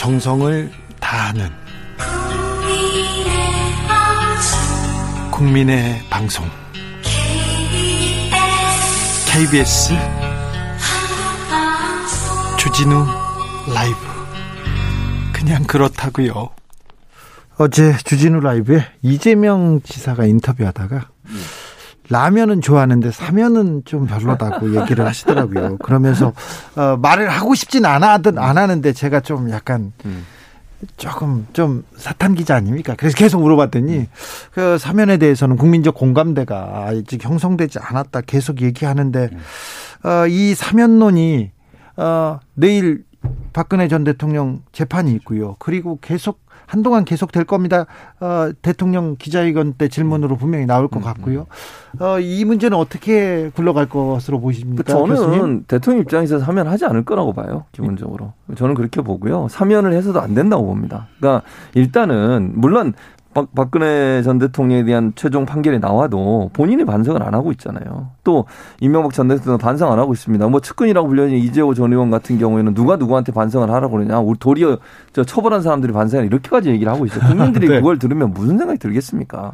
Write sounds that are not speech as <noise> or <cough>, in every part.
정성을 다하는 국민의 방송 KBS 주진우 라이브 그냥 그렇다고요. 어제 주진우 라이브에 이재명 지사가 인터뷰하다가 라면은 좋아하는데 사면은 좀 별로다고 <laughs> 얘기를 하시더라고요. 그러면서 어, 말을 하고 싶진 않아든 안 하는데 제가 좀 약간 조금 좀 사탄 기자 아닙니까? 그래서 계속 물어봤더니 그 사면에 대해서는 국민적 공감대가 아직 형성되지 않았다 계속 얘기하는데 어, 이 사면론이 어, 내일 박근혜 전 대통령 재판이 있고요. 그리고 계속 한동안 계속 될 겁니다. 어, 대통령 기자회견 때 질문으로 분명히 나올 것 같고요. 어, 이 문제는 어떻게 굴러갈 것으로 보십니까? 저는 교수님? 대통령 입장에서 사면 하지 않을 거라고 봐요. 기본적으로. 저는 그렇게 보고요. 사면을 해서도 안 된다고 봅니다. 그러니까 일단은 물론 박, 박근혜 전 대통령에 대한 최종 판결이 나와도 본인이 반성을 안 하고 있잖아요. 또 이명박 전 대통령 반성 안 하고 있습니다. 뭐 측근이라고 불려진 이재호 전 의원 같은 경우에는 누가 누구한테 반성을 하라고 그러냐. 우리 도리어 저 처벌한 사람들이 반성을 이렇게까지 얘기를 하고 있어요. 국민들이 <laughs> 네. 그걸 들으면 무슨 생각이 들겠습니까?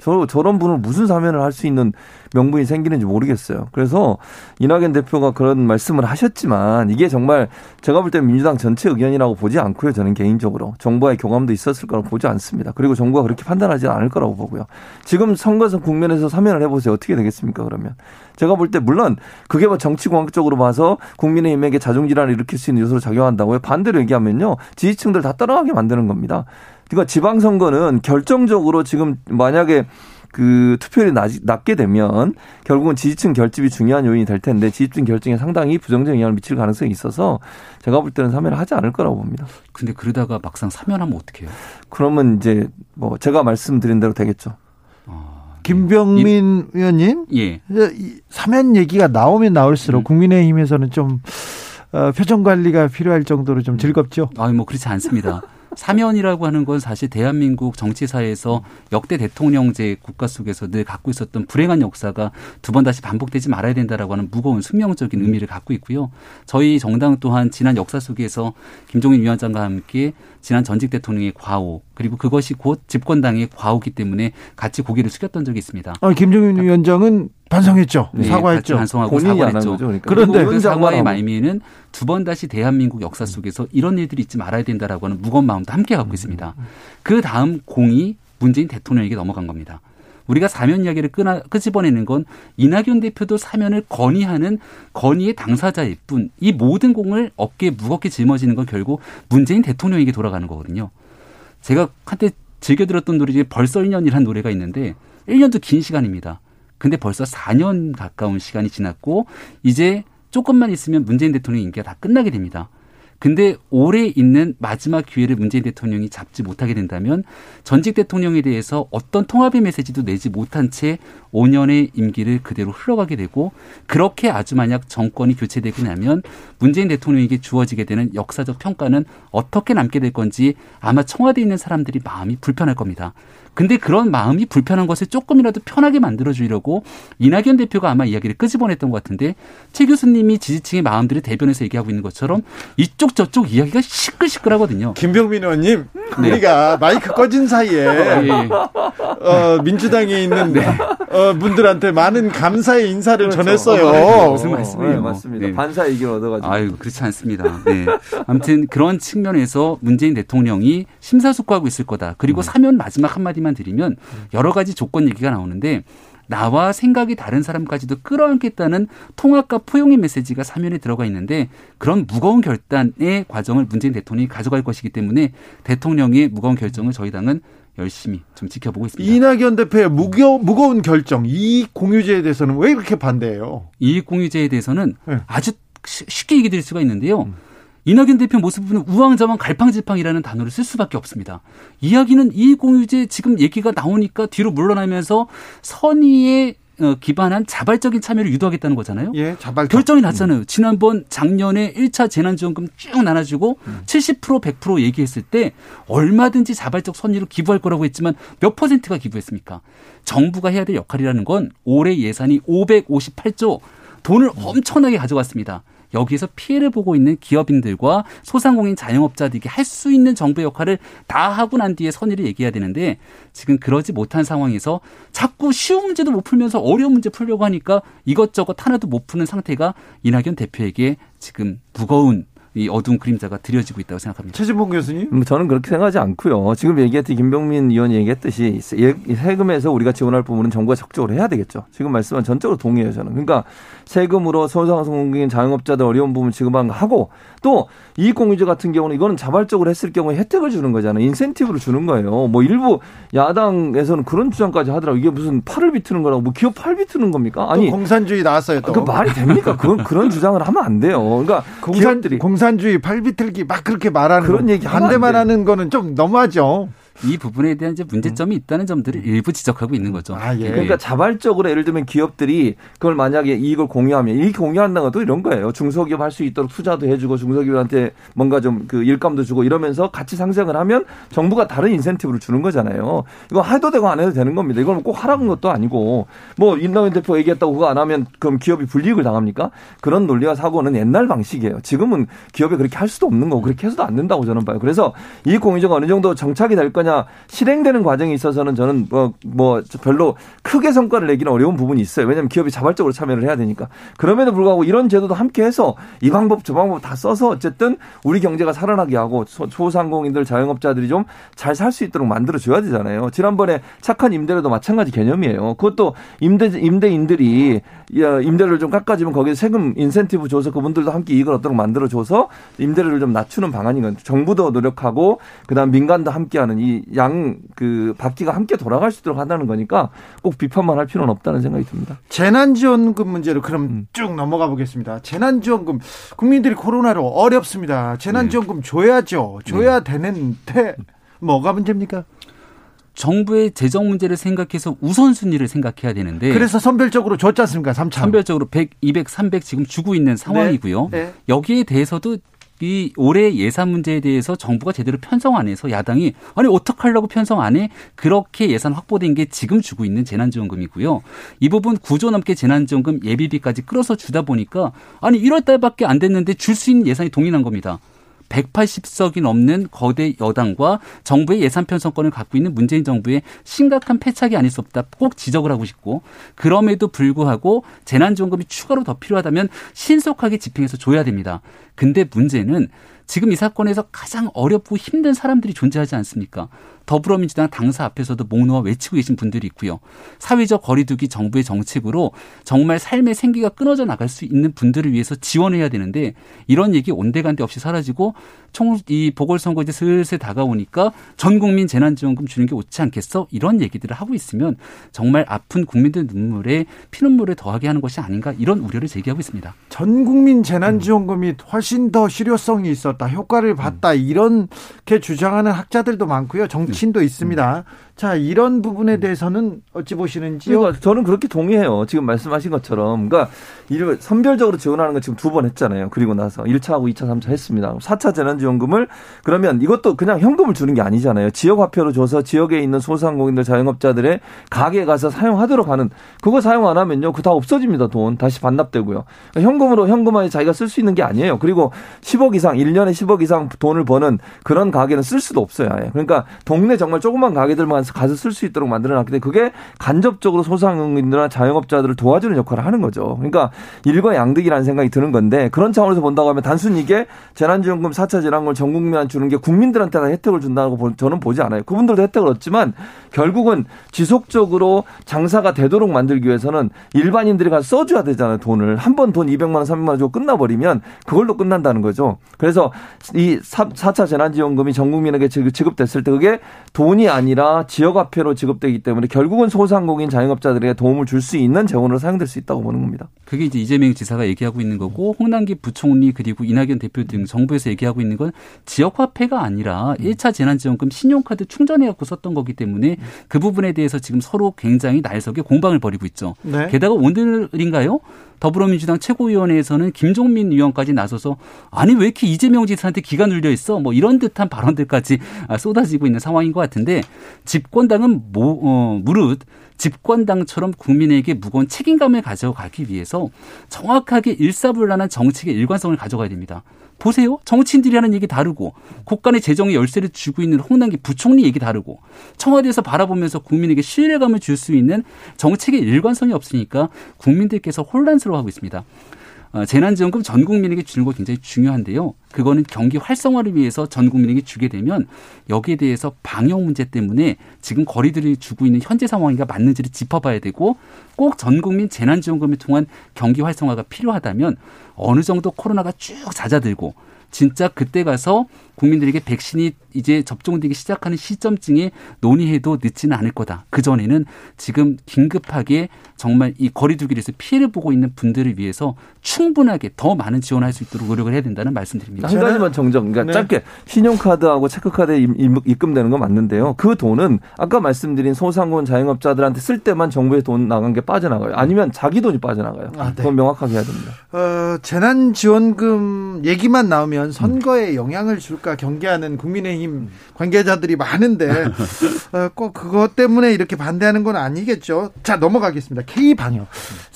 저, 저런 분을 무슨 사면을 할 수 있는 명분이 생기는지 모르겠어요. 그래서 이낙연 대표가 그런 말씀을 하셨지만 이게 정말 제가 볼 때 민주당 전체 의견이라고 보지 않고요. 저는 개인적으로 정부와의 교감도 있었을 거라고 보지 않습니다. 그리고 정부가 그렇게 판단하지 않을 거라고 보고요. 지금 선거에서 국면에서 사면을 해보세요. 어떻게 되겠습니까? 그러면 제가 볼 때 물론 그게 뭐 정치공학적으로 봐서 국민의힘에게 자중질환을 일으킬 수 있는 요소로 작용한다고요. 반대로 얘기하면요. 지지층들 다 따라가게 만드는 겁니다. 그러니까 지방선거는 결정적으로 지금 만약에 그 투표율이 낮, 낮게 되면 결국은 지지층 결집이 중요한 요인이 될 텐데 지지층 결집에 상당히 부정적 영향을 미칠 가능성이 있어서 제가 볼 때는 사면을 하지 않을 거라고 봅니다. 근데 그러다가 막상 사면하면 어떡해요? 그러면 이제 뭐 제가 말씀드린 대로 되겠죠. 김병민 의원님 예. 이 사면 얘기가 나오면 나올수록 국민의힘에서는 좀 어, 표정 관리가 필요할 정도로 좀 즐겁죠. 아니 뭐 그렇지 않습니다. 사면이라고 하는 건 사실 대한민국 정치사에서 역대 대통령제 국가 속에서 늘 갖고 있었던 불행한 역사가 두 번 다시 반복되지 말아야 된다라고 하는 무거운 숙명적인 의미를 갖고 있고요. 저희 정당 또한 지난 역사 속에서 김종인 위원장과 함께 지난 전직 대통령의 과오 그리고 그것이 곧 집권당의 과오기 때문에 같이 고개를 숙였던 적이 있습니다. 어, 김종인 위원장은 반성했죠. 네, 사과했죠. 반성하고 사과했죠. 그러니까. 그런데 그 사과의. 말미에는 두 번 다시 대한민국 역사 속에서 이런 일들이 있지 말아야 된다라고 하는 무거운 마음도 함께 갖고 있습니다. 그 다음 공이 문재인 대통령에게 넘어간 겁니다. 우리가 사면 이야기를 끄나, 끄집어내는 건 이낙연 대표도 사면을 건의하는 건의의 당사자일 뿐 이 모든 공을 어깨에 무겁게 짊어지는 건 결국 문재인 대통령에게 돌아가는 거거든요. 제가 한때 즐겨 들었던 노래 중에 벌써 1년이라는 노래가 있는데 1년도 긴 시간입니다. 근데 벌써 4년 가까운 시간이 지났고 이제 조금만 있으면 문재인 대통령 임기가 다 끝나게 됩니다. 근데 올해 있는 마지막 기회를 문재인 대통령이 잡지 못하게 된다면 전직 대통령에 대해서 어떤 통합의 메시지도 내지 못한 채 5년의 임기를 그대로 흘러가게 되고 그렇게 아주 만약 정권이 교체되고 나면 문재인 대통령에게 주어지게 되는 역사적 평가는 어떻게 남게 될 건지 아마 청와대에 있는 사람들이 마음이 불편할 겁니다. 근데 그런 마음이 불편한 것을 조금이라도 편하게 만들어주려고 이낙연 대표가 아마 이야기를 끄집어냈던 것 같은데 최 교수님이 지지층의 마음들을 대변해서 얘기하고 있는 것처럼 이쪽 저쪽 이야기가 시끌시끌하거든요. 김병민 의원님, 네. 우리가 마이크 꺼진 사이에 <laughs> 예. 어, 민주당에 있는 어, 분들한테 많은 감사의 인사를 그렇죠. 전했어요. 무슨 말씀이에요? 네, 맞습니다. 네. 반사 이기를 얻어가지고. 아유, 그렇지 않습니다. 네. 아무튼 그런 측면에서 문재인 대통령이 심사숙고하고 있을 거다. 그리고 사면 마지막 한마디만 드리면 여러 가지 조건 얘기가 나오는데 나와 생각이 다른 사람까지도 끌어안겠다는 통합과 포용의 메시지가 사면에 들어가 있는데 그런 무거운 결단의 과정을 문재인 대통령이 가져갈 것이기 때문에 대통령의 무거운 결정을 저희 당은 열심히 좀 지켜보고 있습니다. 이낙연 대표의 무거, 무거운 결정, 이 공유제에 대해서는 왜 이렇게 반대해요? 이익 공유제에 대해서는 네. 아주 쉬- 쉽게 얘기 드릴 수가 있는데요. 이낙연 대표 보면 우왕좌왕 갈팡질팡이라는 단어를 쓸 수밖에 없습니다. 이야기는 이익공유제 지금 얘기가 나오니까 뒤로 물러나면서 선의에 어, 기반한 자발적인 참여를 유도하겠다는 거잖아요. 예, 자발 결정이 났잖아요. 지난번 작년에 1차 재난지원금 쭉 나눠주고 70% 100% 얘기했을 때 얼마든지 자발적 선의로 기부할 거라고 했지만 몇 퍼센트가 기부했습니까? 정부가 해야 될 역할이라는 건 올해 예산이 558조 돈을 엄청나게 가져갔습니다. 여기에서 피해를 보고 있는 기업인들과 소상공인 자영업자들에게 할수 있는 정부의 역할을 다 하고 난 뒤에 선의를 얘기해야 되는데 지금 그러지 못한 상황에서 자꾸 쉬운 문제도 못 풀면서 어려운 문제 풀려고 하니까 이것저것 하나도 못 푸는 상태가 이낙연 대표에게 지금 무거운 이 어두운 그림자가 드려지고 있다고 생각합니다. 최진봉 교수님? 음, 저는 그렇게 생각하지 않고요. 지금 얘기했듯이 김병민 의원이 얘기했듯이 세금에서 우리가 지원할 부분은 정부가 적극적으로 해야 되겠죠. 지금 말씀은 전적으로 동의해요, 저는. 그러니까 세금으로 소상공인 자영업자들 어려운 부분 지급한 거 하고 또 이익공유제 같은 경우는 이거는 자발적으로 했을 경우에 혜택을 주는 거잖아요. 인센티브를 주는 거예요. 뭐 일부 야당에서는 그런 주장까지 하더라고. 이게 무슨 팔을 비트는 거라고 뭐 기업 팔 비트는 겁니까? 아니 공산주의 나왔어요. 또. 그 말이 됩니까? 그건 그런 주장을 하면 안 돼요. 그러니까 공산, 기업들이 공산 주의 팔 비틀기 막 그렇게 말하는 그런 얘기 반대만 하는 거는 좀 너무하죠. 이 부분에 대한 이제 문제점이 있다는 점들을 일부 지적하고 있는 거죠. 아, 예. 그러니까 자발적으로 예를 들면 기업들이 그걸 만약에 이익을 공유하면 이익 공유한다는 것도 이런 거예요. 중소기업 할 수 있도록 투자도 해주고 중소기업한테 뭔가 좀 그 일감도 주고 이러면서 같이 상생을 하면 정부가 다른 인센티브를 주는 거잖아요. 이거 해도 되고 안 해도 되는 겁니다. 이건 꼭 하라는 것도 아니고 뭐 인나현 대표 얘기했다고 그거 안 하면 그럼 기업이 불이익을 당합니까? 그런 논리와 사고는 옛날 방식이에요. 지금은 기업이 그렇게 할 수도 없는 거고 그렇게 해서도 안 된다고 저는 봐요. 그래서 이익 공유제가 어느 정도 정착이 될 거냐 거냐 실행되는 과정에 있어서는 저는 뭐, 뭐 별로 크게 성과를 내기는 어려운 부분이 있어요. 왜냐하면 기업이 자발적으로 참여를 해야 되니까. 그럼에도 불구하고 이런 제도도 함께 해서 이 방법 저 방법 다 써서 어쨌든 우리 경제가 살아나게 하고 소상공인들 자영업자들이 좀 잘 살 수 있도록 만들어 줘야 되잖아요. 지난번에 착한 임대료도 마찬가지 개념이에요. 그것도 임대 임대인들이 임대료를 좀 깎아주면 거기에 세금 인센티브 줘서 그분들도 함께 이익을 얻도록 만들어 줘서 임대료를 좀 낮추는 방안인 건 정부도 노력하고 그다음 민간도 함께하는 이양 그 바퀴가 함께 돌아갈 수 있도록 한다는 거니까 꼭 비판만 할 필요는 없다는 생각이 듭니다. 재난지원금 문제로 그럼 음. 쭉 넘어가 보겠습니다. 재난지원금 국민들이 코로나로 어렵습니다. 재난지원금 네. 줘야죠. 줘야 네. 되는데 뭐가 문제입니까? 정부의 재정 문제를 생각해서 우선순위를 생각해야 되는데 그래서 선별적으로 줬지 않습니까? 3차. 선별적으로 100, 200, 300 지금 주고 있는 상황이고요. 네. 네. 여기에 대해서도 이 올해 예산 문제에 대해서 정부가 제대로 편성 안 해서 야당이 아니 어떻게 하려고 편성 안 해? 그렇게 예산 확보된 게 지금 주고 있는 재난지원금이고요. 이 부분 9조 넘게 재난지원금 예비비까지 끌어서 주다 보니까 아니 1월 달밖에 안 됐는데 줄 수 있는 예산이 동일한 겁니다. 180석이 넘는 거대 여당과 정부의 예산 편성권을 갖고 있는 문재인 정부의 심각한 패착이 아닐 수 없다. 꼭 지적을 하고 싶고 그럼에도 불구하고 재난지원금이 추가로 더 필요하다면 신속하게 집행해서 줘야 됩니다. 근데 문제는 지금 이 사건에서 가장 어렵고 힘든 사람들이 존재하지 않습니까? 더불어민주당 당사 앞에서도 목 놓아 외치고 계신 분들이 있고요. 사회적 거리두기 정부의 정책으로 정말 삶의 생기가 끊어져 나갈 수 있는 분들을 위해서 지원해야 되는데 이런 얘기 온데간데 없이 사라지고 총 이 보궐선거 이제 슬슬 다가오니까 전 국민 재난지원금 주는 게 옳지 않겠어? 이런 얘기들을 하고 있으면 정말 아픈 국민들 눈물에 피눈물을 더하게 하는 것이 아닌가 이런 우려를 제기하고 있습니다. 전 국민 재난지원금이 훨씬 더 실효성이 있었다, 효과를 봤다 이렇게 주장하는 학자들도 많고요. 정치 정신도 있습니다. 자, 이런 부분에 대해서는 어찌 보시는지요? 그러니까 저는 그렇게 동의해요. 지금 말씀하신 것처럼. 그러니까 이를 선별적으로 지원하는 건 지금 두 번 했잖아요. 그리고 나서 1차하고 2차, 3차 했습니다. 4차 재난지원금을 그러면 이것도 그냥 현금을 주는 게 아니잖아요. 지역 화폐로 줘서 지역에 있는 소상공인들 자영업자들의 가게에 가서 사용하도록 하는 그거 사용 안 하면요. 그 다 없어집니다. 돈 다시 반납되고요. 그러니까 현금으로 현금화에 자기가 쓸 수 있는 게 아니에요. 그리고 10억 이상 1년에 10억 이상 돈을 버는 그런 가게는 쓸 수도 없어요. 아예. 그러니까 동네 정말 조그만 가게들만 가서 쓸 수 있도록 만들어 놨기 때문에 그게 간접적으로 소상공인들이나 자영업자들을 도와주는 역할을 하는 거죠. 그러니까 일과 양득이라는 생각이 드는 건데 그런 차원에서 본다고 하면 단순히 이게 재난지원금 4차 재난금을 전 국민한테 주는 게 국민들한테 다 혜택을 준다고 저는 보지 않아요. 그분들도 혜택을 얻지만 결국은 지속적으로 장사가 되도록 만들기 위해서는 일반인들이 가서 써줘야 되잖아요. 돈을. 한 번 돈 200만 원, 300만 원 주고 끝나버리면 그걸로 끝난다는 거죠. 그래서 이 4차 재난지원금이 전 국민에게 지급됐을 때 그게 돈이 아니라 지 역화폐로 지급되기 때문에 결국은 소상공인 자영업자들에게 도움을 줄 수 있는 재원으로 사용될 수 있다고 보는 겁니다. 그게 이제 이재명 지사가 얘기하고 있는 거고 홍남기 부총리 그리고 이낙연 대표 등 정부에서 얘기하고 있는 건 지역화폐가 아니라 1차 재난지원금 신용카드 충전해갖고 썼던 거기 때문에 그 부분에 대해서 지금 서로 굉장히 날석에 공방을 벌이고 있죠. 네. 게다가 오늘인가요? 더불어민주당 최고위원회에서는 김종민 의원까지 나서서 아니 왜 이렇게 이재명 지사한테 기가 눌려 있어? 뭐 이런 듯한 발언들까지 쏟아지고 있는 상황인 것 같은데 집권당은 뭐, 어, 무릇 집권당처럼 국민에게 무거운 책임감을 가져가기 위해서 정확하게 일사불란한 정책의 일관성을 가져가야 됩니다. 보세요. 정치인들이 하는 얘기 다르고 국간의 재정의 열쇠를 쥐고 있는 홍남기 부총리 얘기 다르고 청와대에서 바라보면서 국민에게 신뢰감을 줄 수 있는 정책의 일관성이 없으니까 국민들께서 혼란스러워하고 있습니다. 어, 재난지원금 전 국민에게 주는 거 굉장히 중요한데요. 그거는 경기 활성화를 위해서 전 국민에게 주게 되면 여기에 대해서 방역 문제 때문에 지금 거리들이 주고 있는 현재 상황인가 맞는지를 짚어봐야 되고 꼭 전 국민 재난지원금을 통한 경기 활성화가 필요하다면 어느 정도 코로나가 쭉 잦아들고 진짜 그때 가서 국민들에게 백신이 이제 접종되기 시작하는 시점쯤에 논의해도 늦지는 않을 거다. 그 전에는 지금 긴급하게 정말 이 거리두기에서 피해를 보고 있는 분들을 위해서 충분하게 더 많은 지원할 수 있도록 노력을 해야 된다는 말씀드립니다. 한 가지만 정정. 그러니까 네. 짧게 신용카드하고 체크카드에 입금되는 건 맞는데요. 그 돈은 아까 말씀드린 소상공인 자영업자들한테 쓸 때만 정부의 돈 나간 게 빠져나가요. 아니면 자기 돈이 빠져나가요. 아, 네. 그건 명확하게 해야 됩니다. 어, 재난지원금 얘기만 나오면 선거에 영향을 줄까 않을까 경계하는 국민의힘 관계자들이 많은데 <laughs> 어, 꼭 그것 때문에 이렇게 반대하는 건 아니겠죠. 자 넘어가겠습니다. K 방역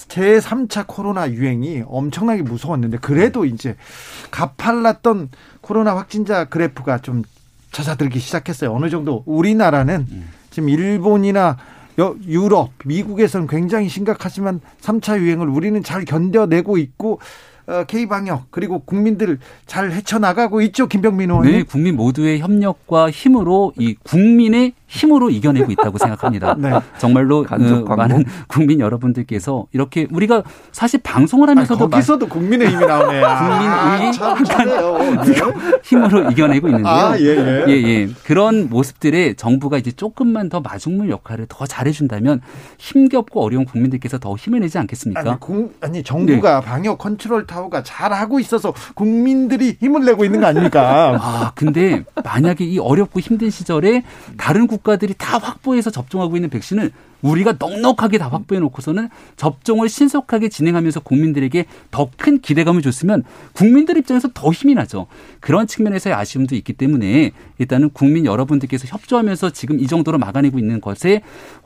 제 3차 코로나 유행이 엄청나게 무서웠는데 그래도 이제 가팔랐던 코로나 확진자 그래프가 좀 잦아들기 시작했어요. 어느 정도 우리나라는 지금 일본이나 유럽, 미국에서는 굉장히 심각하지만 3차 유행을 우리는 잘 견뎌내고 있고 어, K 방역 그리고 국민들 잘 헤쳐나가고 있죠 김병민 의원님. 네, 국민 모두의 협력과 힘으로 이 국민의 힘으로 이겨내고 있다고 생각합니다. <laughs> 네. 정말로 그 많은 <laughs> 국민 여러분들께서 이렇게 우리가 사실 방송을 하면서도 아니, 거기서도 국민의 힘이 나오네. <laughs> 국민 아, 네. 힘으로 이겨내고 있는데요. 아, 예, 예. 예, 예. 그런 모습들에 정부가 이제 조금만 더 마중물 역할을 더 잘해준다면 힘겹고 어려운 국민들께서 더 힘을 내지 않겠습니까? 아니, 국, 아니 정부가 네. 방역 컨트롤 타워가 잘하고 있어서 국민들이 힘을 내고 있는 거 아닙니까? 아, 근데 만약에 이 어렵고 힘든 시절에 다른 국 국가들이 다 확보해서 접종하고 있는 백신을 우리가 넉넉하게 다 확보해 놓고서는 접종을 신속하게 진행하면서 국민들에게 더 큰 기대감을 줬으면 국민들 입장에서 더 힘이 나죠. 그런 측면에서의 아쉬움도 있기 때문에 일단은 국민 여러분들께서 협조하면서 지금 이 정도로 막아내고 있는 것에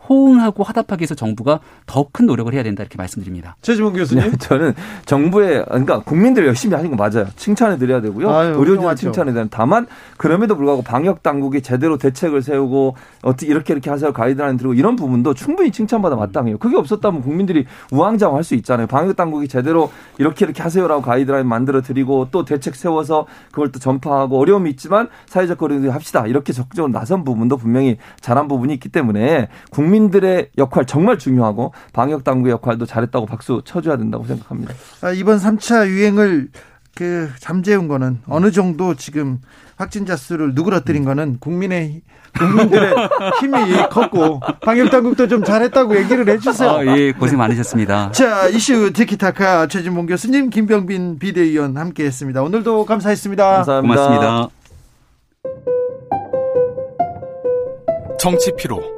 호응하고 화답하기 위해서 정부가 더 큰 노력을 해야 된다 이렇게 말씀드립니다. 최지봉 교수님. 네, 저는 정부의 그러니까 국민들 열심히 하는 거 맞아요. 칭찬해 드려야 되고요. 의료진 칭찬해 드려야 다만 그럼에도 불구하고 방역 당국이 제대로 대책을 세우고 어떻게 이렇게 이렇게 하세요 가이드라인 들고 이런 부분도 충분히 칭찬받아 마땅해요. 그게 없었다면 국민들이 우왕좌왕할 수 있잖아요. 방역 당국이 제대로 이렇게 이렇게 하세요라고 가이드라인 만들어 드리고 또 대책 세워서 그걸 또 전파하고 어려움이 있지만 사회적 거리두기 합시다. 이렇게 적극적으로 나선 부분도 분명히 잘한 부분이 있기 때문에 국민 국민들의 역할 정말 중요하고 방역 당국의 역할도 잘했다고 박수 쳐줘야 된다고 생각합니다. 아, 이번 3차 유행을 그 잠재운 거는 어느 정도 지금 확진자 수를 누그러뜨린 거는 국민의 국민들의 <laughs> 힘이 컸고 방역 당국도 좀 잘했다고 얘기를 해주세요. 아, 예, 고생 많으셨습니다. 자 이슈 티키타카 최진봉 교수님, 김병빈 비대위원 함께했습니다. 오늘도 감사했습니다. 감사합니다. 고맙습니다. 정치 피로.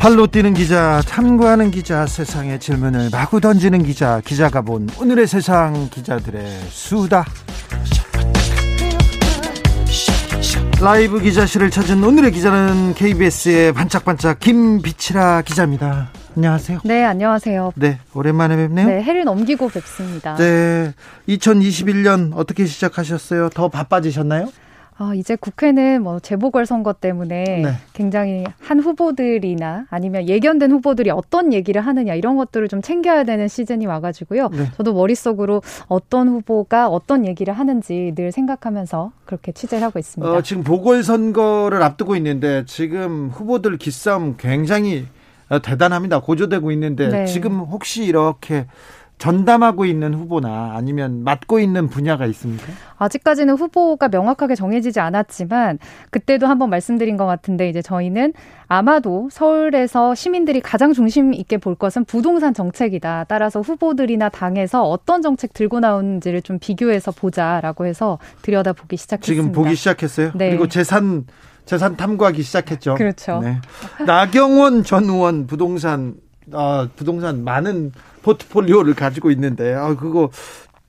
팔로 뛰는 기자, 탐구하는 기자, 세상의 질문을 마구 던지는 기자, 기자가 본 오늘의 세상 기자들의 수다. 라이브 기자실을 찾은 오늘의 기자는 KBS의 반짝반짝 김비치라 기자입니다. 안녕하세요. 네, 안녕하세요. 네, 오랜만에 뵙네요. 네, 해를 넘기고 뵙습니다. 네, 2021년 어떻게 시작하셨어요? 더 바빠지셨나요? 아, 이제 국회는 뭐 재보궐선거 때문에 네. 굉장히 한 후보들이나 아니면 예견된 후보들이 어떤 얘기를 하느냐 이런 것들을 좀 챙겨야 되는 시즌이 와가지고요. 네. 저도 머릿속으로 어떤 후보가 어떤 얘기를 하는지 늘 생각하면서 그렇게 취재를 하고 있습니다. 어, 지금 보궐선거를 앞두고 있는데 지금 후보들 기싸움 굉장히 대단합니다. 고조되고 있는데 네. 지금 혹시 이렇게 전담하고 있는 후보나 아니면 맡고 있는 분야가 있습니까? 아직까지는 후보가 명확하게 정해지지 않았지만 그때도 한번 말씀드린 것 같은데 이제 저희는 아마도 서울에서 시민들이 가장 중심 있게 볼 것은 부동산 정책이다. 따라서 후보들이나 당에서 어떤 정책 들고 나오는지를 좀 비교해서 보자라고 해서 들여다보기 시작했습니다. 지금 보기 시작했어요. 네. 그리고 재산 재산 탐구하기 시작했죠. 그렇죠. 네. 나경원 전 의원 부동산 어, 부동산 많은 포트폴리오를 가지고 있는데 아, 그거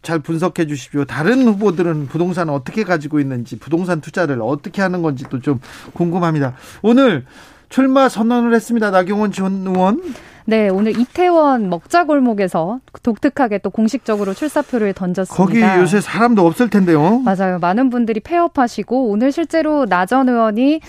잘 분석해 주십시오. 다른 후보들은 부동산 어떻게 가지고 있는지, 부동산 투자를 어떻게 하는 건지도 좀 궁금합니다. 오늘 출마 선언을 했습니다. 나경원 전 의원. 네, 오늘 이태원 먹자골목에서 독특하게 또 공식적으로 출사표를 던졌습니다. 거기 요새 사람도 없을 텐데요. 맞아요. 많은 분들이 폐업하시고 오늘 실제로 나 전 의원이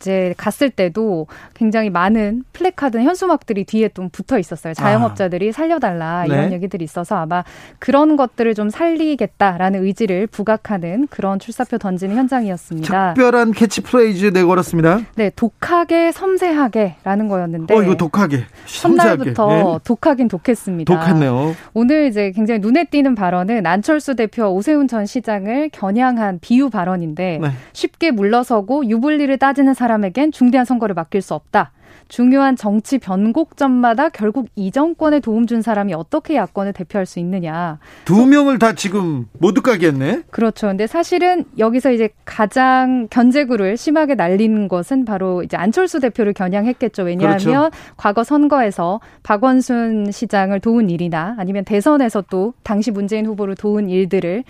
이제 갔을 때도 굉장히 많은 플래카드 현수막들이 뒤에 좀 붙어 있었어요. 자영업자들이 아. 살려달라 이런 네. 얘기들이 있어서 아마 그런 것들을 좀 살리겠다라는 의지를 부각하는 그런 출사표 던지는 현장이었습니다. 특별한 캐치프레이즈 내걸었습니다. 네, 독하게 섬세하게라는 거였는데. 어, 이거 독하게. 첫날부터 네. 독하긴 독했습니다. 독했네요. 오늘 이제 굉장히 눈에 띄는 발언은 안철수 대표와 오세훈 전 시장을 겨냥한 비유 발언인데 네. 쉽게 물러서고 유불리를 따지는 사람 사람에겐 중대한 선거를 맡길 수 없다. 중요한 정치 변곡점마다 결국 이 정권에 도움 준 사람이 어떻게 야권을 대표할 수 있느냐. 두 명을 다 지금 모두 가겠네? 그렇죠. 근데 사실은 여기서 이제 가장 견제구를 심하게 날리는 것은 바로 이제 안철수 대표를 겨냥했겠죠. 왜냐하면 그렇죠. 과거 선거에서 박원순 시장을 도운 일이나 아니면 대선에서 또 당시 문재인 후보를 도운 일들을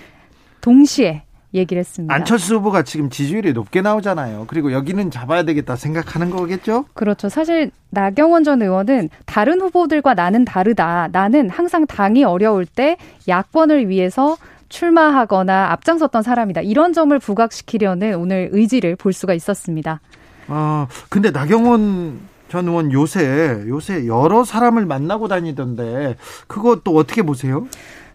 동시에 얘기를 했습니다. 안철수 후보가 지금 지지율이 높게 나오잖아요. 그리고 여기는 잡아야 되겠다 생각하는 거겠죠? 그렇죠. 사실 나경원 전 의원은 다른 후보들과 나는 다르다. 나는 항상 당이 어려울 때 야권을 위해서 출마하거나 앞장섰던 사람이다. 이런 점을 부각시키려는 오늘 의지를 볼 수가 있었습니다. 아, 근데 나경원 전 의원 요새 요새 여러 사람을 만나고 다니던데 그것도 어떻게 보세요?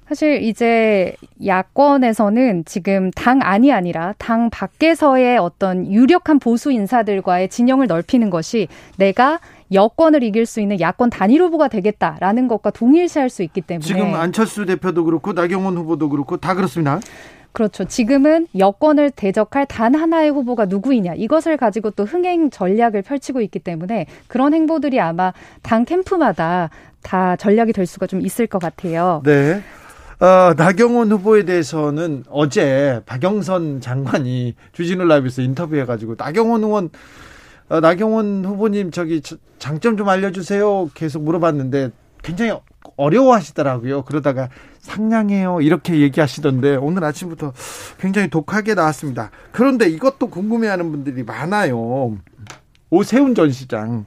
사실 이제 야권에서는 지금 당 안이 아니라 당 밖에서의 어떤 유력한 보수 인사들과의 진영을 넓히는 것이 내가 여권을 이길 수 있는 야권 단일 후보가 되겠다라는 것과 동일시할 수 있기 때문에 지금 안철수 대표도 그렇고 나경원 후보도 그렇고 다 그렇습니다. 그렇죠. 지금은 여권을 대적할 단 하나의 후보가 누구이냐 이것을 가지고 또 흥행 전략을 펼치고 있기 때문에 그런 행보들이 아마 당 캠프마다 다 전략이 될 수가 좀 있을 것 같아요. 네. 어, 나경원 후보에 대해서는 어제 박영선 장관이 주진우 라이브에서 인터뷰해가지고 나경원 의원, 어, 나경원 후보님 저기 장점 좀 알려주세요. 계속 물어봤는데 굉장히 어려워하시더라고요. 그러다가 상냥해요. 이렇게 얘기하시던데 오늘 아침부터 굉장히 독하게 나왔습니다. 그런데 이것도 궁금해하는 분들이 많아요. 오세훈 전 시장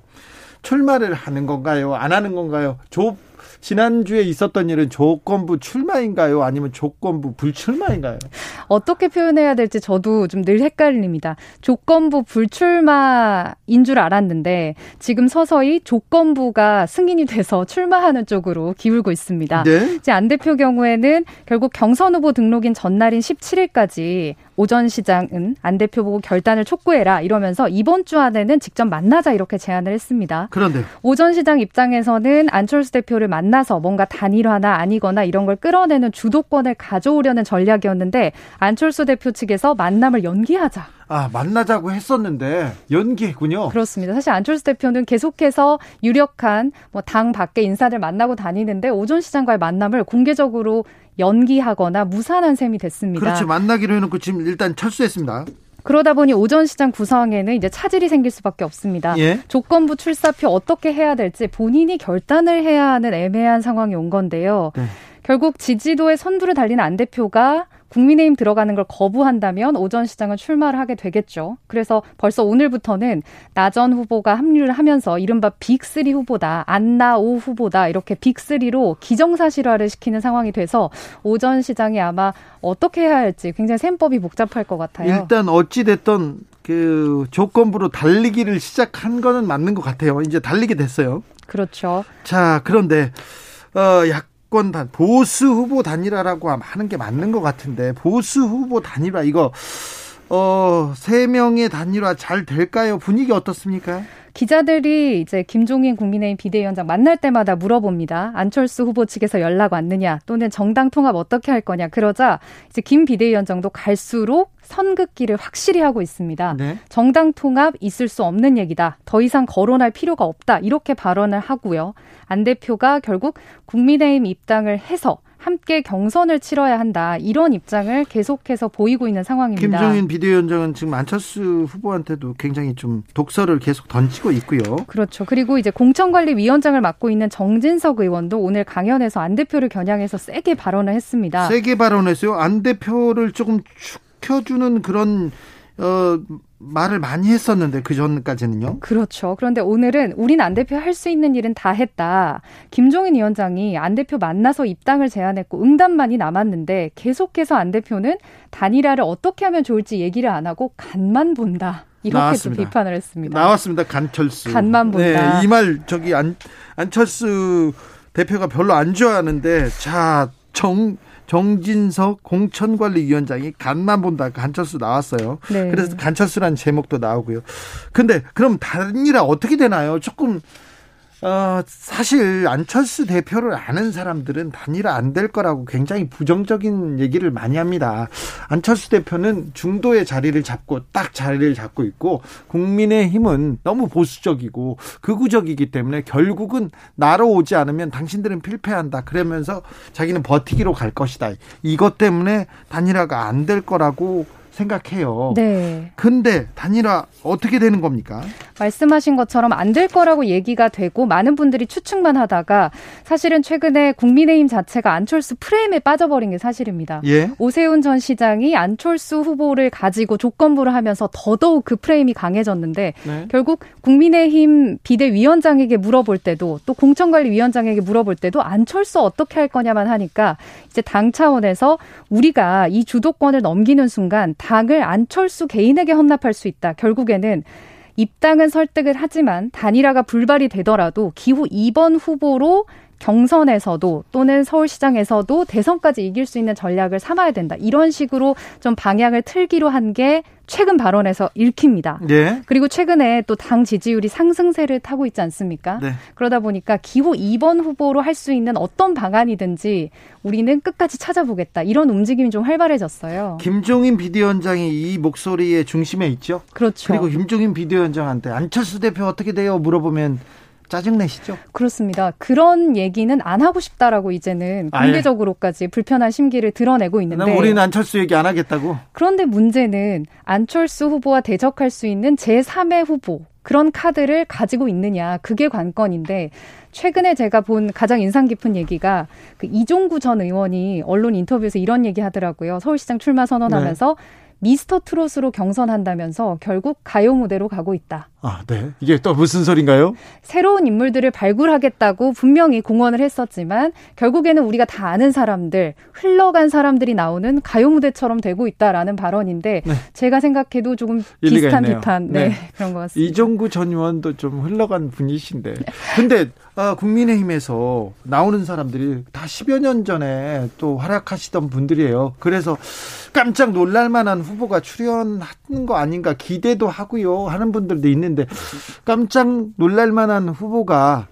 출마를 하는 건가요? 안 하는 건가요? 조 지난주에 있었던 일은 조건부 출마인가요? 아니면 조건부 불출마인가요? 어떻게 표현해야 될지 저도 좀 늘 헷갈립니다. 조건부 불출마인 줄 알았는데 지금 서서히 조건부가 승인이 돼서 출마하는 쪽으로 기울고 있습니다. 네? 이제 안 대표 경우에는 결국 경선 후보 등록인 전날인 17일까지 오전 시장은 안 대표 보고 결단을 촉구해라 이러면서 이번 주 안에는 직접 만나자 이렇게 제안을 했습니다. 그런데 오전 시장 입장에서는 안철수 대표를 만나서 뭔가 단일화나 아니거나 이런 걸 끌어내는 주도권을 가져오려는 전략이었는데 안철수 대표 측에서 만남을 연기하자. 아, 만나자고 했었는데 연기했군요. 그렇습니다. 사실 안철수 대표는 계속해서 유력한 뭐 당 밖의 인사들 만나고 다니는데 오전 시장과의 만남을 공개적으로 연기하거나 무산한 셈이 됐습니다. 그렇죠. 만나기로 해놓고 지금 일단 철수했습니다. 그러다 보니 오전 시장 구성에는 이제 차질이 생길 수밖에 없습니다. 예? 조건부 출사표 어떻게 해야 될지 본인이 결단을 해야 하는 애매한 상황이 온 건데요. 네. 결국 지지도의 선두를 달리는 안 대표가 국민의힘 들어가는 걸 거부한다면 오전 시장은 출마를 하게 되겠죠. 그래서 벌써 오늘부터는 나전 후보가 합류를 하면서 이른바 빅3 후보다, 안나오 후보다 이렇게 빅3로 기정사실화를 시키는 상황이 돼서 오전 시장이 아마 어떻게 해야 할지 굉장히 셈법이 복잡할 것 같아요. 일단 어찌 됐던 그 조건부로 달리기를 시작한 거는 맞는 것 같아요. 이제 달리게 됐어요. 그렇죠. 자, 그런데 어, 약 정권 단 보수 후보 단일화라고 하는 게 맞는 것 같은데 보수 후보 단일화 이거 어, 세 명의 단일화 잘 될까요? 분위기 어떻습니까? 기자들이 이제 김종인 국민의힘 비대위원장 만날 때마다 물어봅니다. 안철수 후보 측에서 연락 왔느냐 또는 정당 통합 어떻게 할 거냐 그러자 이제 김 비대위원장도 갈수록 선긋기를 확실히 하고 있습니다. 네. 정당 통합 있을 수 없는 얘기다. 더 이상 거론할 필요가 없다. 이렇게 발언을 하고요. 안 대표가 결국 국민의힘 입당을 해서 함께 경선을 치러야 한다. 이런 입장을 계속해서 보이고 있는 상황입니다. 김종인 비대위원장은 지금 안철수 후보한테도 굉장히 좀 독서를 계속 던지고 있고요. 그렇죠. 그리고 이제 공천관리위원장을 맡고 있는 정진석 의원도 오늘 강연에서 안 대표를 겨냥해서 세게 발언을 했습니다. 세게 발언했어요. 안 대표를 조금 축혀주는 그런 어, 말을 많이 했었는데 그 전까지는요. 그렇죠. 그런데 오늘은 우린 안 대표 할 수 있는 일은 다 했다. 김종인 위원장이 안 대표 만나서 입당을 제안했고 응답만이 남았는데 계속해서 안 대표는 단일화를 어떻게 하면 좋을지 얘기를 안 하고 간만 본다. 이렇게 또 비판을 했습니다. 나왔습니다. 간철수. 간만 본다. 네, 이말 저기 안 안철수 대표가 별로 안 좋아하는데 자 정 정진석 공천관리위원장이 간만 본다. 간철수 나왔어요. 네. 그래서 간철수라는 제목도 나오고요. 근데 그럼 단일화 어떻게 되나요? 조금 어, 사실 안철수 대표를 아는 사람들은 단일화 안 될 거라고 굉장히 부정적인 얘기를 많이 합니다. 안철수 대표는 중도의 자리를 잡고 딱 자리를 잡고 있고 국민의 힘은 너무 보수적이고 극우적이기 때문에 결국은 나로 오지 않으면 당신들은 필패한다. 그러면서 자기는 버티기로 갈 것이다. 이것 때문에 단일화가 안 될 거라고 생각해요. 네. 근데 단일화 어떻게 되는 겁니까? 말씀하신 것처럼 안 될 거라고 얘기가 되고 많은 분들이 추측만 하다가 사실은 최근에 국민의힘 자체가 안철수 프레임에 빠져버린 게 사실입니다. 예? 오세훈 전 시장이 안철수 후보를 가지고 조건부를 하면서 더더욱 그 프레임이 강해졌는데 네. 결국 국민의힘 비대위원장에게 물어볼 때도 또 공천관리위원장에게 물어볼 때도 안철수 어떻게 할 거냐만 하니까 이제 당 차원에서 우리가 이 주도권을 넘기는 순간 당을 안철수 개인에게 헌납할 수 있다. 결국에는 입당은 설득을 하지만 단일화가 불발이 되더라도 기후 2번 후보로 경선에서도 또는 서울시장에서도 대선까지 이길 수 있는 전략을 삼아야 된다. 이런 식으로 좀 방향을 틀기로 한 게 최근 발언에서 읽힙니다. 네. 그리고 최근에 또 당 지지율이 상승세를 타고 있지 않습니까? 네. 그러다 보니까 기호 2번 후보로 할 수 있는 어떤 방안이든지 우리는 끝까지 찾아보겠다. 이런 움직임이 좀 활발해졌어요. 김종인 비대위원장이 이 목소리의 중심에 있죠. 그렇죠. 그리고 김종인 비대위원장한테 안철수 대표 어떻게 돼요? 물어보면 짜증내시죠? 그렇습니다. 그런 얘기는 안 하고 싶다라고 이제는 공개적으로까지 불편한 심기를 드러내고 있는데 우리는 안철수 얘기 안 하겠다고. 그런데 문제는 안철수 후보와 대적할 수 있는 제3의 후보 그런 카드를 가지고 있느냐 그게 관건인데 최근에 제가 본 가장 인상 깊은 얘기가 그 이종구 전 의원이 언론 인터뷰에서 이런 얘기 하더라고요. 서울시장 출마 선언하면서 네. 미스터 트롯으로 경선한다면서 결국 가요 무대로 가고 있다. 아, 네. 이게 또 무슨 소린가요? 새로운 인물들을 발굴하겠다고 분명히 공언을 했었지만 결국에는 우리가 다 아는 사람들, 흘러간 사람들이 나오는 가요 무대처럼 되고 있다라는 발언인데 네. 제가 생각해도 조금 비슷한 비판 네, 네. 그런 것 같습니다. 이종구 전 의원도 좀 흘러간 분이신데. 근데 아, 국민의힘에서 나오는 사람들이 다 10여 년 전에 또 활약하시던 분들이에요. 그래서 깜짝 놀랄 만한 후보가 출연하는 거 아닌가 기대도 하고요. 하는 분들도 있는 데 깜짝 놀랄 만한 후보가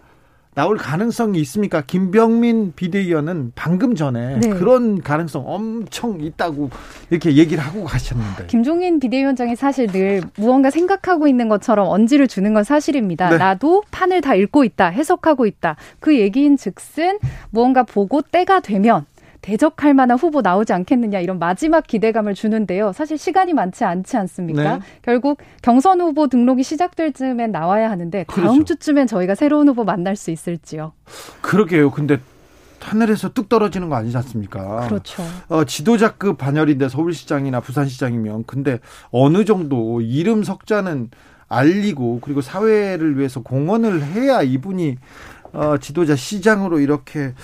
나올 가능성이 있습니까? 김병민 비대위원은 방금 전에 네. 그런 가능성 엄청 있다고 이렇게 얘기를 하고 가셨는데. 김종인 비대위원장이 사실 늘 무언가 생각하고 있는 것처럼 언지를 주는 건 사실입니다. 네. 나도 판을 다 읽고 있다, 해석하고 있다. 그 얘기인 즉슨 무언가 보고 때가 되면 대적할 만한 후보 나오지 않겠느냐 이런 마지막 기대감을 주는데요. 사실 시간이 많지 않지 않습니까? 네. 결국 경선 후보 등록이 시작될 즈음엔 나와야 하는데 다음 그렇죠. 주쯤엔 저희가 새로운 후보 만날 수 있을지요. 그러게요. 근데 하늘에서 뚝 떨어지는 거 아니지 않습니까? 그렇죠. 어, 지도자급 반열인데 서울시장이나 부산시장이면 근데 어느 정도 이름 석자는 알리고 그리고 사회를 위해서 공헌을 해야 이분이 어, 지도자 시장으로 이렇게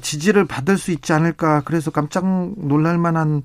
지지를 받을 수 있지 않을까. 그래서 깜짝 놀랄 만한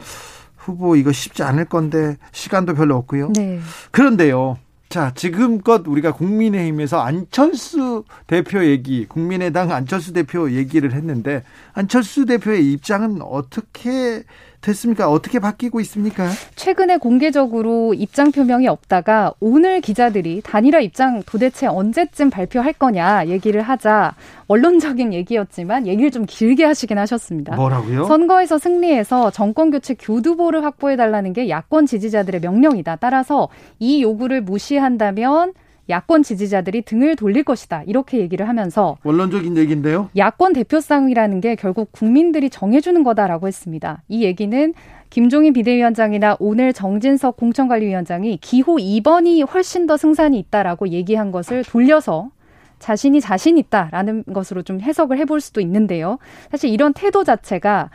후보 이거 쉽지 않을 건데 시간도 별로 없고요. 네. 그런데요. 자, 지금껏 우리가 국민의힘에서 안철수 대표 얘기, 국민의당 안철수 대표 얘기를 했는데 안철수 대표의 입장은 어떻게 됐습니까? 어떻게 바뀌고 있습니까? 최근에 공개적으로 입장 표명이 없다가 오늘 기자들이 단일화 입장 도대체 언제쯤 발표할 거냐 얘기를 하자 원론적인 얘기였지만 얘기를 좀 길게 하시긴 하셨습니다. 뭐라고요? 선거에서 승리해서 정권 교체 교두보를 확보해 달라는 게 야권 지지자들의 명령이다. 따라서 이 요구를 무시한다면 야권 지지자들이 등을 돌릴 것이다. 이렇게 얘기를 하면서 원론적인 얘기인데요. 야권 대표성이라는 게 결국 국민들이 정해주는 거다라고 했습니다. 이 얘기는 김종인 비대위원장이나 오늘 정진석 공천관리위원장이 기호 2번이 훨씬 더 승산이 있다라고 얘기한 것을 돌려서 자신이 자신 있다라는 것으로 좀 해석을 해볼 수도 있는데요. 사실 이런 태도 자체가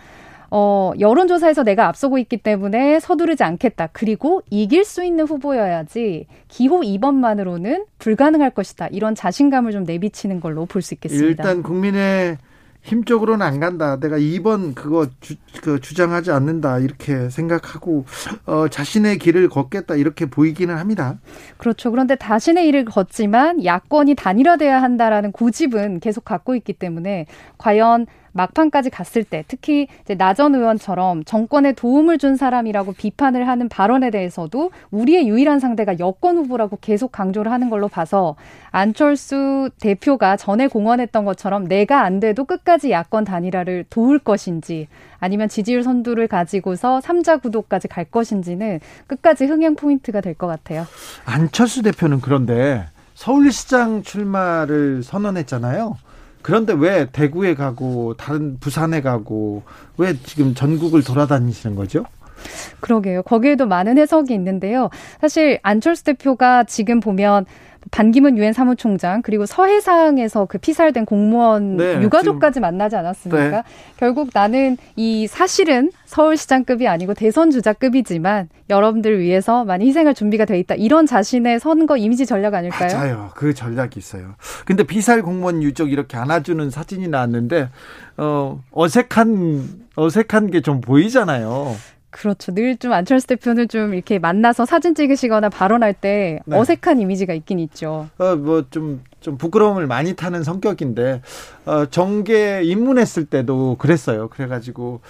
어, 여론조사에서 내가 앞서고 있기 때문에 서두르지 않겠다. 그리고 이길 수 있는 후보여야지 기호 2번만으로는 불가능할 것이다. 이런 자신감을 좀 내비치는 걸로 볼 수 있겠습니다. 일단 국민의 힘 쪽으로는 안 간다. 내가 2번 그거 주, 그 주장하지 않는다. 이렇게 생각하고 어, 자신의 길을 걷겠다. 이렇게 보이기는 합니다. 그렇죠. 그런데 자신의 일을 걷지만 야권이 단일화돼야 한다라는 고집은 계속 갖고 있기 때문에 과연 막판까지 갔을 때 특히 이제 나전 의원처럼 정권에 도움을 준 사람이라고 비판을 하는 발언에 대해서도 우리의 유일한 상대가 여권 후보라고 계속 강조를 하는 걸로 봐서 안철수 대표가 전에 공언했던 것처럼 내가 안 돼도 끝까지 야권 단일화를 도울 것인지 아니면 지지율 선두를 가지고서 삼자 구도까지 갈 것인지는 끝까지 흥행 포인트가 될 것 같아요. 안철수 대표는 그런데 서울시장 출마를 선언했잖아요. 그런데 왜 대구에 가고 다른 부산에 가고 왜 지금 전국을 돌아다니시는 거죠? 그러게요. 거기에도 많은 해석이 있는데요. 사실 안철수 대표가 지금 보면 반기문 유엔 사무총장 그리고 서해상에서 그 피살된 공무원 네, 유가족까지 만나지 않았습니까? 네. 결국 나는 이 사실은 서울시장급이 아니고 대선 주자급이지만 여러분들 위해서 많이 희생할 준비가 돼 있다. 이런 자신의 선거 이미지 전략 아닐까요? 맞아요. 그 전략이 있어요. 근데 피살 공무원 유족 이렇게 안아주는 사진이 나왔는데 어 어색한 어색한 게 좀 보이잖아요. 그렇죠. 늘 좀 안철수 대표는 좀 이렇게 만나서 사진 찍으시거나 발언할 때 네. 어색한 이미지가 있긴 있죠. 어, 뭐 좀, 좀 부끄러움을 많이 타는 성격인데, 어, 정계 입문했을 때도 그랬어요. 그래가지고,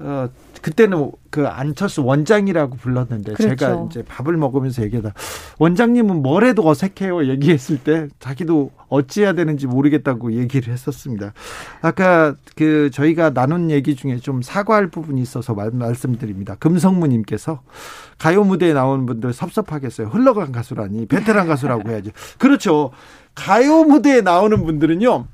어, 그때는 그 안철수 원장이라고 불렀는데 그렇죠. 제가 이제 밥을 먹으면서 얘기하다 원장님은 뭘 해도 어색해요 얘기했을 때 자기도 어찌해야 되는지 모르겠다고 얘기를 했었습니다. 아까 그 저희가 나눈 얘기 중에 좀 사과할 부분이 있어서 말, 말씀드립니다. 금성무님께서 가요 무대에 나오는 분들 섭섭하겠어요. 흘러간 가수라니 베테랑 가수라고 해야죠. 그렇죠. 가요 무대에 나오는 분들은요.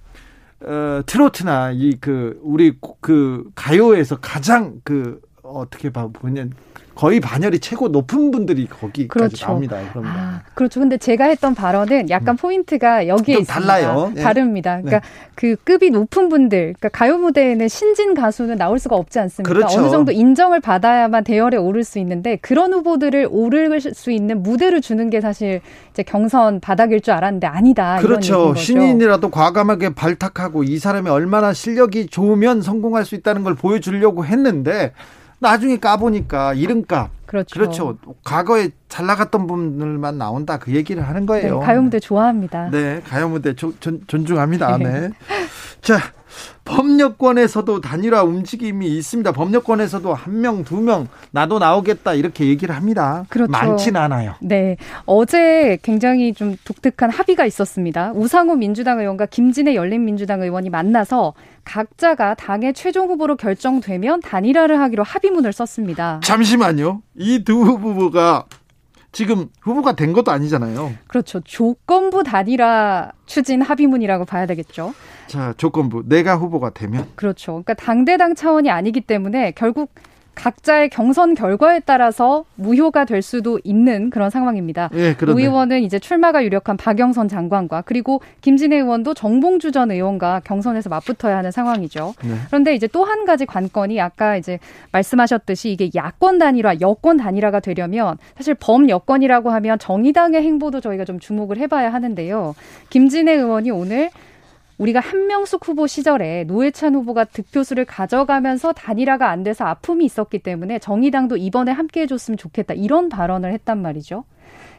어, 트로트나 이 그 우리 그 가요에서 가장 그 어떻게 봐 보면 거의 반열이 최고 높은 분들이 거기까지 그렇죠. 나옵니다. 아, 그렇죠. 근데 제가 했던 발언은 약간 음. 포인트가 여기에 좀 있습니다. 달라요. 네. 다릅니다. 그러니까 네. 그 급이 높은 분들, 그러니까 가요 무대에는 신진 가수는 나올 수가 없지 않습니까? 그렇죠. 어느 정도 인정을 받아야만 대열에 오를 수 있는데 그런 후보들을 오를 수 있는 무대를 주는 게 사실 이제 경선 바닥일 줄 알았는데 아니다. 그렇죠. 신인이라도 과감하게 발탁하고 이 사람이 얼마나 실력이 좋으면 성공할 수 있다는 걸 보여주려고 했는데 나중에 까보니까 이름값. 그렇죠. 그렇죠. 과거에 잘 나갔던 분들만 나온다 그 얘기를 하는 거예요. 네, 가요 무대 좋아합니다. 네, 가요 무대 존, 존중합니다. 네. 자, 범여권에서도 단일화 움직임이 있습니다. 범여권에서도 한 명, 두 명, 나도 나오겠다 이렇게 얘기를 합니다. 그렇죠. 많진 않아요. 네. 어제 굉장히 좀 독특한 합의가 있었습니다. 우상호 민주당 의원과 김진애 열린민주당 의원이 만나서 각자가 당의 최종 후보로 결정되면 단일화를 하기로 합의문을 썼습니다. 잠시만요. 이 두 후보가 지금 후보가 된 것도 아니잖아요. 그렇죠. 조건부 단일화 추진 합의문이라고 봐야 되겠죠. 자, 조건부. 내가 후보가 되면. 그렇죠. 그러니까 당대당 차원이 아니기 때문에 결국 각자의 경선 결과에 따라서 무효가 될 수도 있는 그런 상황입니다. 예, 우 의원은 이제 출마가 유력한 박영선 장관과 그리고 김진애 의원도 정봉주 전 의원과 경선에서 맞붙어야 하는 상황이죠. 네. 그런데 이제 또 한 가지 관건이 아까 이제 말씀하셨듯이 이게 야권 단일화, 여권 단일화가 되려면 사실 범 여권이라고 하면 정의당의 행보도 저희가 좀 주목을 해봐야 하는데요. 김진애 의원이 오늘 우리가 한명숙 후보 시절에 노회찬 후보가 득표수를 가져가면서 단일화가 안 돼서 아픔이 있었기 때문에 정의당도 이번에 함께 해줬으면 좋겠다 이런 발언을 했단 말이죠.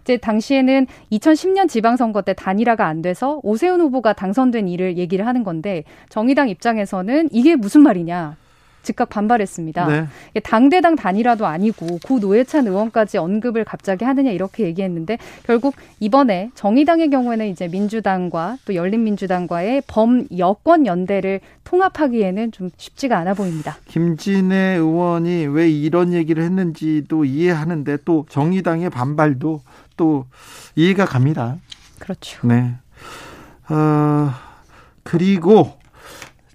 이제 당시에는 2010년 지방선거 때 단일화가 안 돼서 오세훈 후보가 당선된 일을 얘기를 하는 건데 정의당 입장에서는 이게 무슨 말이냐. 즉각 반발했습니다. 네. 당대당 단일화도 아니고 구 노회찬 의원까지 언급을 갑자기 하느냐 이렇게 얘기했는데 결국 이번에 정의당의 경우에는 이제 민주당과 또 열린민주당과의 범 여권 연대를 통합하기에는 좀 쉽지가 않아 보입니다. 김진애 의원이 왜 이런 얘기를 했는지도 이해하는데 또 정의당의 반발도 또 이해가 갑니다. 그렇죠. 네. 어, 그리고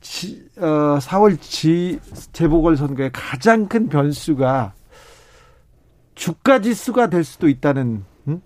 지, 어, 4월 지, 재보궐선거의 가장 큰 변수가 주가 지수가 될 수도 있다는 음?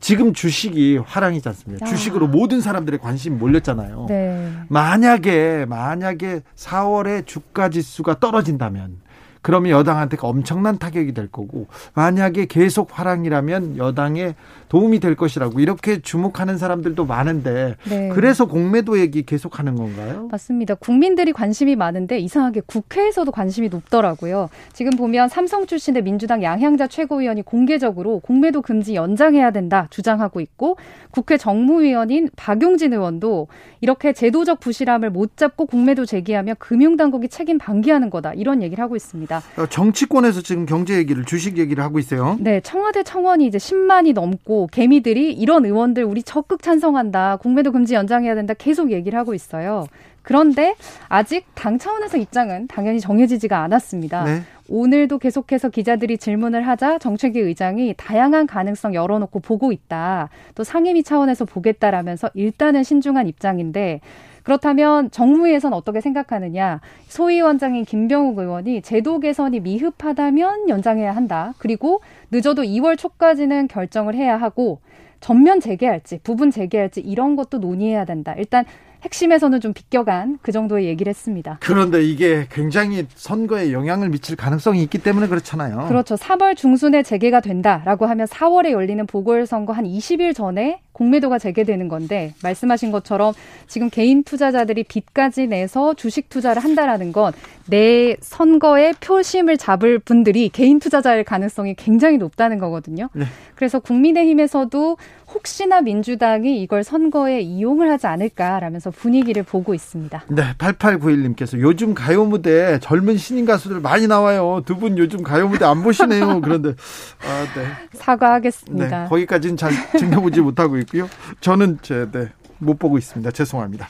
지금 주식이 화랑이지 않습니까? 야. 주식으로 모든 사람들의 관심이 몰렸잖아요. 네. 만약에 만약에 4월에 주가 지수가 떨어진다면 그러면 여당한테 엄청난 타격이 될 거고 만약에 계속 화랑이라면 여당에 도움이 될 것이라고 이렇게 주목하는 사람들도 많은데 네. 그래서 공매도 얘기 계속하는 건가요? 맞습니다. 국민들이 관심이 많은데 이상하게 국회에서도 관심이 높더라고요. 지금 보면 삼성 출신의 민주당 양향자 최고위원이 공개적으로 공매도 금지 연장해야 된다 주장하고 있고 국회 정무위원인 박용진 의원도 이렇게 제도적 부실함을 못 잡고 공매도 제기하면 금융당국이 책임 방기하는 거다 이런 얘기를 하고 있습니다. 어, 정치권에서 지금 경제 얘기를 주식 얘기를 하고 있어요. 네, 청와대 청원이 이제 10만이 넘고 개미들이 이런 의원들 우리 적극 찬성한다. 공매도 금지 연장해야 된다. 계속 얘기를 하고 있어요. 그런데 아직 당 차원에서 입장은 당연히 정해지지가 않았습니다. 네. 오늘도 계속해서 기자들이 질문을 하자 정책위 의장이 다양한 가능성 열어놓고 보고 있다. 또 상임위 차원에서 보겠다라면서 일단은 신중한 입장인데 그렇다면 정무위에선 어떻게 생각하느냐? 소위 원장인 김병욱 의원이 제도 개선이 미흡하다면 연장해야 한다. 그리고 늦어도 2월 초까지는 결정을 해야 하고 전면 재개할지 부분 재개할지 이런 것도 논의해야 된다. 일단 핵심에서는 좀 비껴간 그 정도의 얘기를 했습니다. 그런데 이게 굉장히 선거에 영향을 미칠 가능성이 있기 때문에 그렇잖아요. 그렇죠. 3월 중순에 재개가 된다라고 하면 4월에 열리는 보궐선거 한 20일 전에 공매도가 재개되는 건데 말씀하신 것처럼 지금 개인 투자자들이 빚까지 내서 주식 투자를 한다라는 건 내 선거에 표심을 잡을 분들이 개인 투자자일 가능성이 굉장히 높다는 거거든요. 네. 그래서 국민의힘에서도 혹시나 민주당이 이걸 선거에 이용을 하지 않을까라면서 분위기를 보고 있습니다. 네, 8891님께서 요즘 가요 무대 젊은 신인 가수들 많이 나와요. 두 분 요즘 가요 무대 안 보시네요. 그런데 아, 네. 사과하겠습니다. 네, 거기까지는 잘 챙겨보지 못하고 있고요. 저는 제, 네, 못 보고 있습니다. 죄송합니다.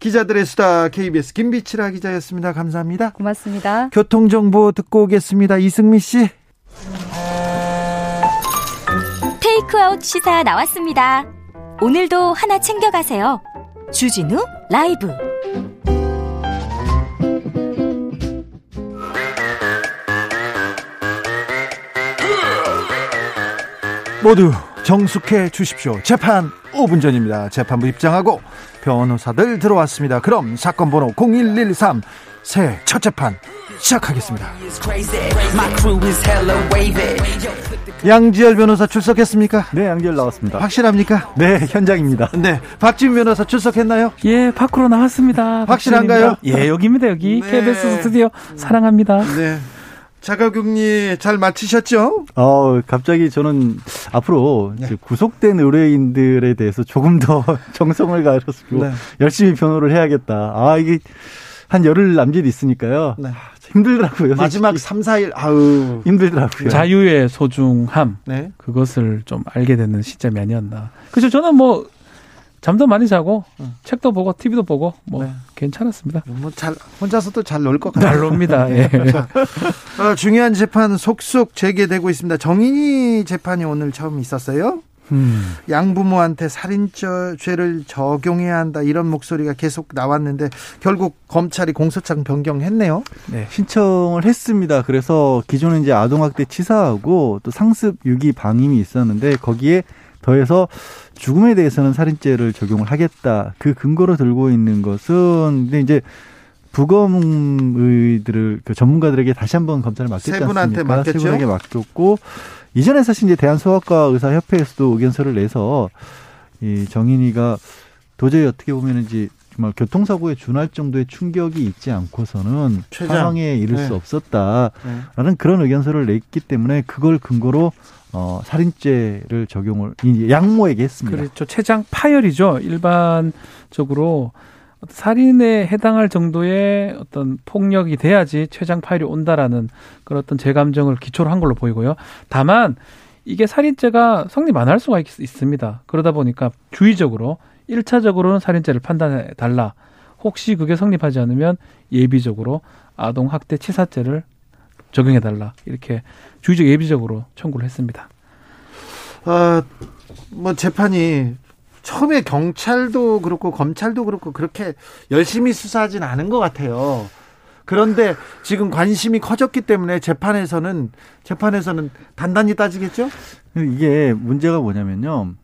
기자들의 수다 KBS 김비치라 기자였습니다. 감사합니다. 고맙습니다. 교통정보 듣고 오겠습니다. 이승미 씨. 테이크아웃 시사 나왔습니다. 오늘도 하나 챙겨가세요. 주진우 라이브. 모두 정숙해 주십시오. 재판 5분 전입니다. 재판부 입장하고 변호사들 들어왔습니다. 그럼 사건 번호 0113새첫 재판 시작하겠습니다. 양지열 변호사 출석했습니까? 네, 양지열 나왔습니다. 확실합니까? 네, 현장입니다. 네, 박지훈 변호사 출석했나요? 예, 밖으로 나왔습니다. 확실한가요? 예, 여기입니다, 여기. 네. KBS 스튜디오 사랑합니다. 네. 자가격리 잘 마치셨죠? 어, 갑자기 저는 앞으로 네. 구속된 의뢰인들에 대해서 조금 더 <laughs> 정성을 가지고 네. 열심히 변호를 해야겠다. 아, 이게 한 열흘 남짓 있으니까요. 네. 아, 힘들더라고요. 마지막 3, 4일, 아우. 힘들더라고요. 자유의 소중함. 네. 그것을 좀 알게 되는 시점이 아니었나. 그래서 저는 뭐 잠도 많이 자고 응. 책도 보고 TV도 보고 뭐 네. 괜찮았습니다. 뭐 잘 혼자서도 잘 놀 것 같아요. 잘 놉니다. <laughs> 예. 어, 중요한 재판 속속 재개되고 있습니다. 정인이 재판이 오늘 처음 있었어요. 음. 양부모한테 살인죄를 적용해야 한다 이런 목소리가 계속 나왔는데 결국 검찰이 공소장 변경했네요. 네, 신청을 했습니다. 그래서 기존에 이제 아동학대 치사하고 또 상습 유기 방임이 있었는데 거기에 더해서 죽음에 대해서는 살인죄를 적용을 하겠다. 그 근거로 들고 있는 것은 근데 이제 부검의들을 그 전문가들에게 다시 한번 검찰을 맡겼지 세 분한테 않습니까? 맡겼죠. 세 분에게 맡겼고 이전에 사실 이제 대한소아과 의사협회에서도 의견서를 내서 이 정인이가 도저히 어떻게 보면 이제 정말 교통사고에 준할 정도의 충격이 있지 않고서는 최장. 사망에 이를 네. 수 없었다라는 네. 그런 의견서를 냈기 때문에 그걸 근거로 어, 살인죄를 적용을 양모에게 했습니다. 그렇죠. 최장 파열이죠. 일반적으로 살인에 해당할 정도의 어떤 폭력이 돼야지 최장 파일이 온다라는 그런 어떤 제 감정을 기초로 한 걸로 보이고요. 다만 이게 살인죄가 성립 안 할 수가 있, 습니다 그러다 보니까 주의적으로 1차적으로는 살인죄를 판단해 달라. 혹시 그게 성립하지 않으면 예비적으로 아동 학대 치사죄를 적용해 달라. 이렇게 주의적 예비적으로 청구를 했습니다. 어, 뭐 재판이 처음에 경찰도 그렇고 검찰도 그렇고 그렇게 열심히 수사하진 않은 것 같아요. 그런데 지금 관심이 커졌기 때문에 재판에서는 재판에서는 단단히 따지겠죠? 이게 문제가 뭐냐면요.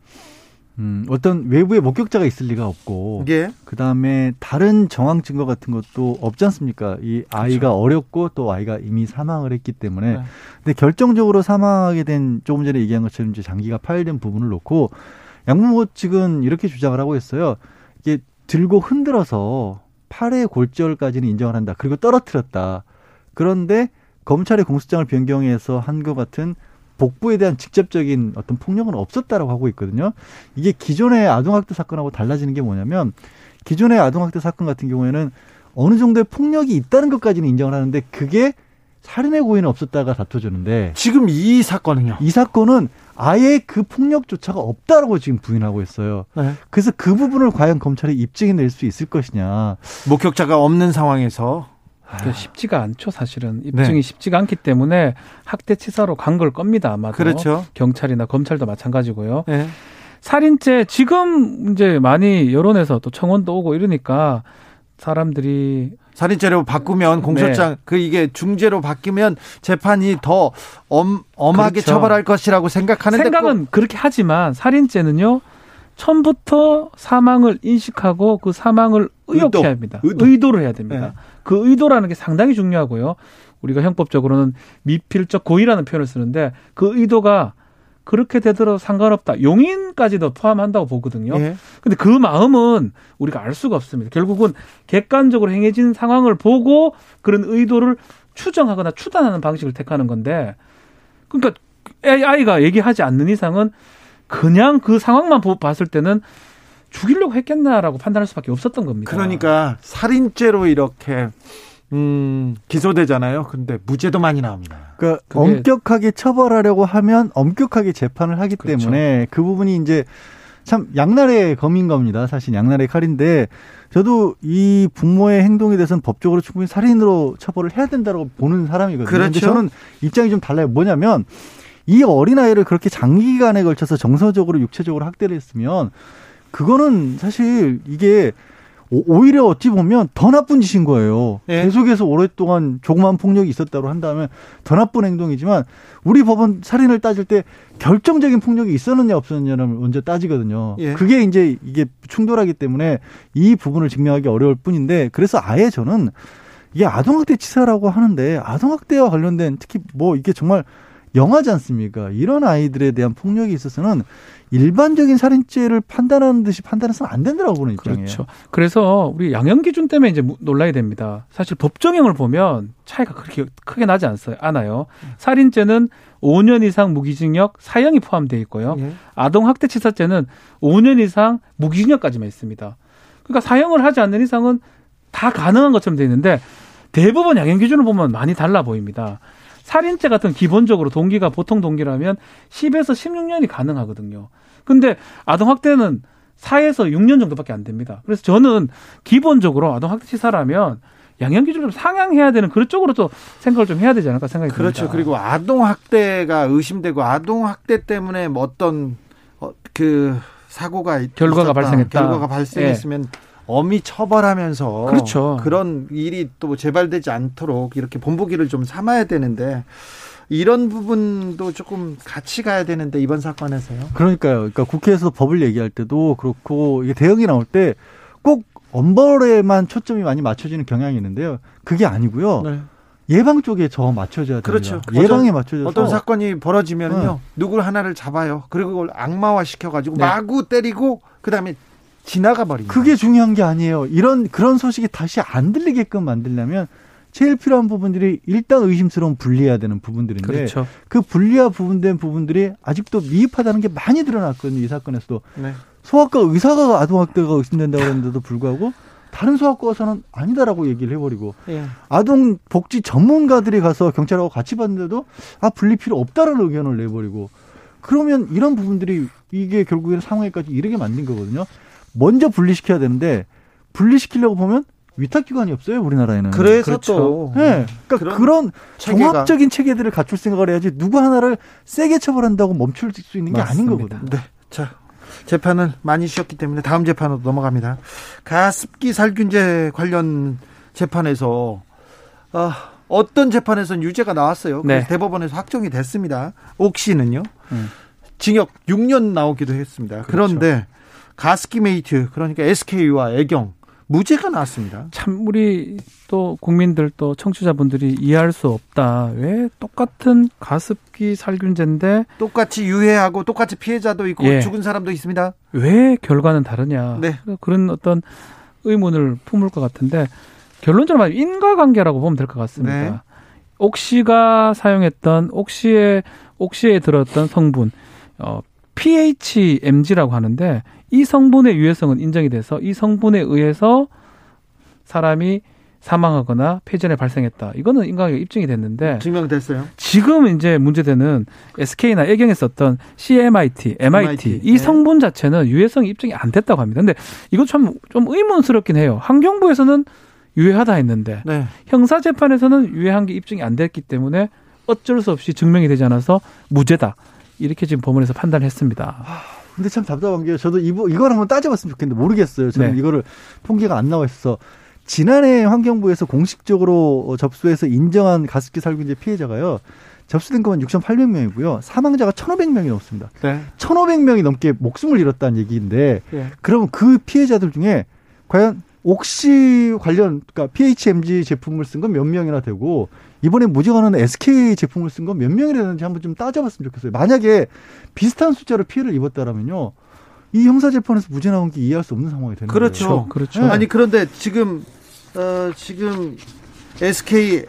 음, 어떤 외부의 목격자가 있을 리가 없고, 예. 그 다음에 다른 정황 증거 같은 것도 없지 않습니까? 이 아이가 그렇죠. 어렸고 또 아이가 이미 사망을 했기 때문에, 네. 근데 결정적으로 사망하게 된 조금 전에 얘기한 것처럼 이제 장기가 파열된 부분을 놓고 양무모 측은 이렇게 주장을 하고 있어요. 이게 들고 흔들어서 팔의 골절까지는 인정을 한다. 그리고 떨어뜨렸다. 그런데 검찰의 공소장을 변경해서 한 것 같은 복부에 대한 직접적인 어떤 폭력은 없었다라고 하고 있거든요. 이게 기존의 아동학대 사건하고 달라지는 게 뭐냐면 기존의 아동학대 사건 같은 경우에는 어느 정도의 폭력이 있다는 것까지는 인정을 하는데 그게 살인의 고의는 없었다가 다퉈졌는데 지금 이 사건은요? 이 사건은 아예 그 폭력조차가 없다라고 지금 부인하고 있어요. 네. 그래서 그 부분을 과연 검찰이 입증해 낼 수 있을 것이냐. 목격자가 없는 상황에서 쉽지가 않죠, 사실은. 입증이 네. 쉽지가 않기 때문에 학대 치사로 간 걸 겁니다, 아마도. 그렇죠. 경찰이나 검찰도 마찬가지고요. 네. 살인죄 지금 이제 많이 여론에서 또 청원도 오고 이러니까 사람들이 살인죄로 바꾸면 공소장 네. 그 이게 중죄로 바뀌면 재판이 더 엄, 엄하게 그렇죠. 처벌할 것이라고 생각하는데 생각은 꼭. 그렇게 하지만 살인죄는요 처음부터 사망을 인식하고 그 사망을 의혹해야 의도. 합니다. 의도. 를 해야 됩니다. 네. 그 의도라는 게 상당히 중요하고요. 우리가 형법적으로는 미필적 고의라는 표현을 쓰는데 그 의도가 그렇게 되더라도 상관없다. 용인까지도 포함한다고 보거든요. 예. 근데 그 마음은 우리가 알 수가 없습니다. 결국은 객관적으로 행해진 상황을 보고 그런 의도를 추정하거나 추단하는 방식을 택하는 건데 그러니까 아이가 얘기하지 않는 이상은 그냥 그 상황만 봤을 때는 죽이려고 했겠나라고 판단할 수밖에 없었던 겁니다. 그러니까 살인죄로 이렇게 음, 기소되잖아요. 근데 무죄도 많이 나옵니다. 그러니까 엄격하게 처벌하려고 하면 엄격하게 재판을 하기 그렇죠. 때문에 그 부분이 이제 참 양날의 검인 겁니다. 사실 양날의 칼인데 저도 이 부모의 행동에 대해서는 법적으로 충분히 살인으로 처벌을 해야 된다고 보는 사람이거든요. 그런데 그렇죠. 저는 입장이 좀 달라요. 뭐냐면 이 어린아이를 그렇게 장기간에 걸쳐서 정서적으로 육체적으로 학대를 했으면 그거는 사실 이게 오히려 어찌 보면 더 나쁜 짓인 거예요. 예. 계속해서 오랫동안 조그만 폭력이 있었다고 한다면 더 나쁜 행동이지만 우리 법원 살인을 따질 때 결정적인 폭력이 있었느냐 없었느냐를 먼저 따지거든요. 예. 그게 이제 이게 충돌하기 때문에 이 부분을 증명하기 어려울 뿐인데 그래서 아예 저는 이게 아동학대 치사라고 하는데 아동학대와 관련된 특히 뭐 이게 정말 영하지 않습니까? 이런 아이들에 대한 폭력이 있어서는 일반적인 살인죄를 판단하는 듯이 판단해서는 안 된다고 보는 입장이에요. 그렇죠. 그래서 우리 양형 기준 때문에 이제 놀라야 됩니다. 사실 법정형을 보면 차이가 그렇게 크게 나지 않아요. 않아요. 살인죄는 5년 이상 무기징역, 사형이 포함되어 있고요. 예. 아동 학대 치사죄는 5년 이상 무기징역까지만 있습니다. 그러니까 사형을 하지 않는 이상은 다 가능한 것처럼 되어 있는데 대부분 양형 기준을 보면 많이 달라 보입니다. 살인죄 같은 기본적으로 동기가 보통 동기라면 10에서 16년이 가능하거든요. 근데 아동 학대는 4에서 6년 정도밖에 안 됩니다. 그래서 저는 기본적으로 아동 학대 치사라면 양형 기준을 좀 상향해야 되는 그런 쪽으로 또 생각을 좀 해야 되지 않을까 생각이 그렇죠. 듭니다. 그렇죠. 그리고 아동 학대가 의심되고 아동 학대 때문에 뭐 어떤 어, 그 사고가 결과가 있었다. 발생했다. 결과가 발생했으면 예. 엄히 처벌하면서 그렇죠. 그런 일이 또 재발되지 않도록 이렇게 본보기를 좀 삼아야 되는데 이런 부분도 조금 같이 가야 되는데 이번 사건에서요. 그러니까요. 그러니까 국회에서 법을 얘기할 때도 그렇고 이게 대응이 나올 때 꼭 엄벌에만 초점이 많이 맞춰지는 경향이 있는데요. 그게 아니고요. 네. 예방 쪽에 저 맞춰져야 됩니다. 그렇죠. 예방에 맞춰져서 어떤 사건이 벌어지면요, 네. 누구 하나를 잡아요. 그리고 그걸 악마화 시켜가지고 네. 마구 때리고 그다음에 지나가 버립니다. 그게 중요한 게 아니에요. 이런 그런 소식이 다시 안 들리게끔 만들려면 제일 필요한 부분들이 일단 의심스러운 분리해야 되는 부분들인데 그렇죠. 그 분리와 부분된 부분들이 아직도 미흡하다는 게 많이 드러났거든요. 이 사건에서도 네. 소아과 의사가 아동학대가 의심된다고 그랬는데도 불구하고 다른 소아과에서는 아니다라고 얘기를 해버리고 예. 아동 복지 전문가들이 가서 경찰하고 같이 봤는데도 아 분리 필요 없다라는 의견을 내버리고 그러면 이런 부분들이 이게 결국에는 상황에까지 이르게 만든 거거든요. 먼저 분리시켜야 되는데 분리시키려고 보면 위탁기관이 없어요 우리나라에는. 그래서 그렇죠. 또. 네. 그러니까 그런 체계가. 종합적인 체계들을 갖출 생각을 해야지 누구 하나를 세게 처벌한다고 멈출 수 있는 게 맞습니다. 아닌 거거든요. 네. 자 재판을 많이 쉬었기 때문에 다음 재판으로 넘어갑니다. 가습기 살균제 관련 재판에서 어, 어떤 재판에서는 유죄가 나왔어요. 네. 대법원에서 확정이 됐습니다. 옥시는요. 음. 징역 6년 나오기도 했습니다. 그렇죠. 그런데 가습기 메이트 그러니까 SK와 애경 무죄가 나왔습니다. 참 우리 또 국민들 또 청취자분들이 이해할 수 없다. 왜 똑같은 가습기 살균제인데 똑같이 유해하고 똑같이 피해자도 있고 예. 죽은 사람도 있습니다. 왜 결과는 다르냐? 네. 그런 어떤 의문을 품을 것 같은데 결론적으로 말하면 인과관계라고 보면 될 것 같습니다. 네. 옥시가 사용했던 옥시에 옥시에 들었던 성분 어 PHMG라고 하는데 이 성분의 유해성은 인정이 돼서 이 성분에 의해서 사람이 사망하거나 폐전에 발생했다. 이거는 인과관계가 입증이 됐는데 증명됐어요. 지금 이제 문제되는 SK나 애경에 썼던 CMIT, MIT, MIT. 이 네. 성분 자체는 유해성이 입증이 안 됐다고 합니다. 근데 이거 참 좀 의문스럽긴 해요. 환경부에서는 유해하다 했는데 네. 형사 재판에서는 유해한 게 입증이 안 됐기 때문에 어쩔 수 없이 증명이 되지 않아서 무죄다. 이렇게 지금 법원에서 판단했습니다. 근데 참 답답한 게 저도 이거 이걸 한번 따져봤으면 좋겠는데 모르겠어요. 저는 네. 이거를 통계가 안 나와 있어서 지난해 환경부에서 공식적으로 접수해서 인정한 가습기 살균제 피해자가요. 접수된 것만 6,800명이고요. 사망자가 1,500명이 넘습니다. 네. 1,500명이 넘게 목숨을 잃었다는 얘기인데 네. 그러면 그 피해자들 중에 과연 옥시 관련 그러니까 PHMG 제품을 쓴 건 몇 명이나 되고 이번에 나는 SK 제품을 쓴 건 몇 명이나 되는지 한번 좀 따져봤으면 좋겠어요. 만약에 비슷한 숫자로 피해를 입었다라면요. 이 형사 재판에서 무죄 나온 게 이해할 수 없는 상황이 되는 그렇죠. 거예요. 그렇죠. 네. 아니 그런데 지금 어 지금 SK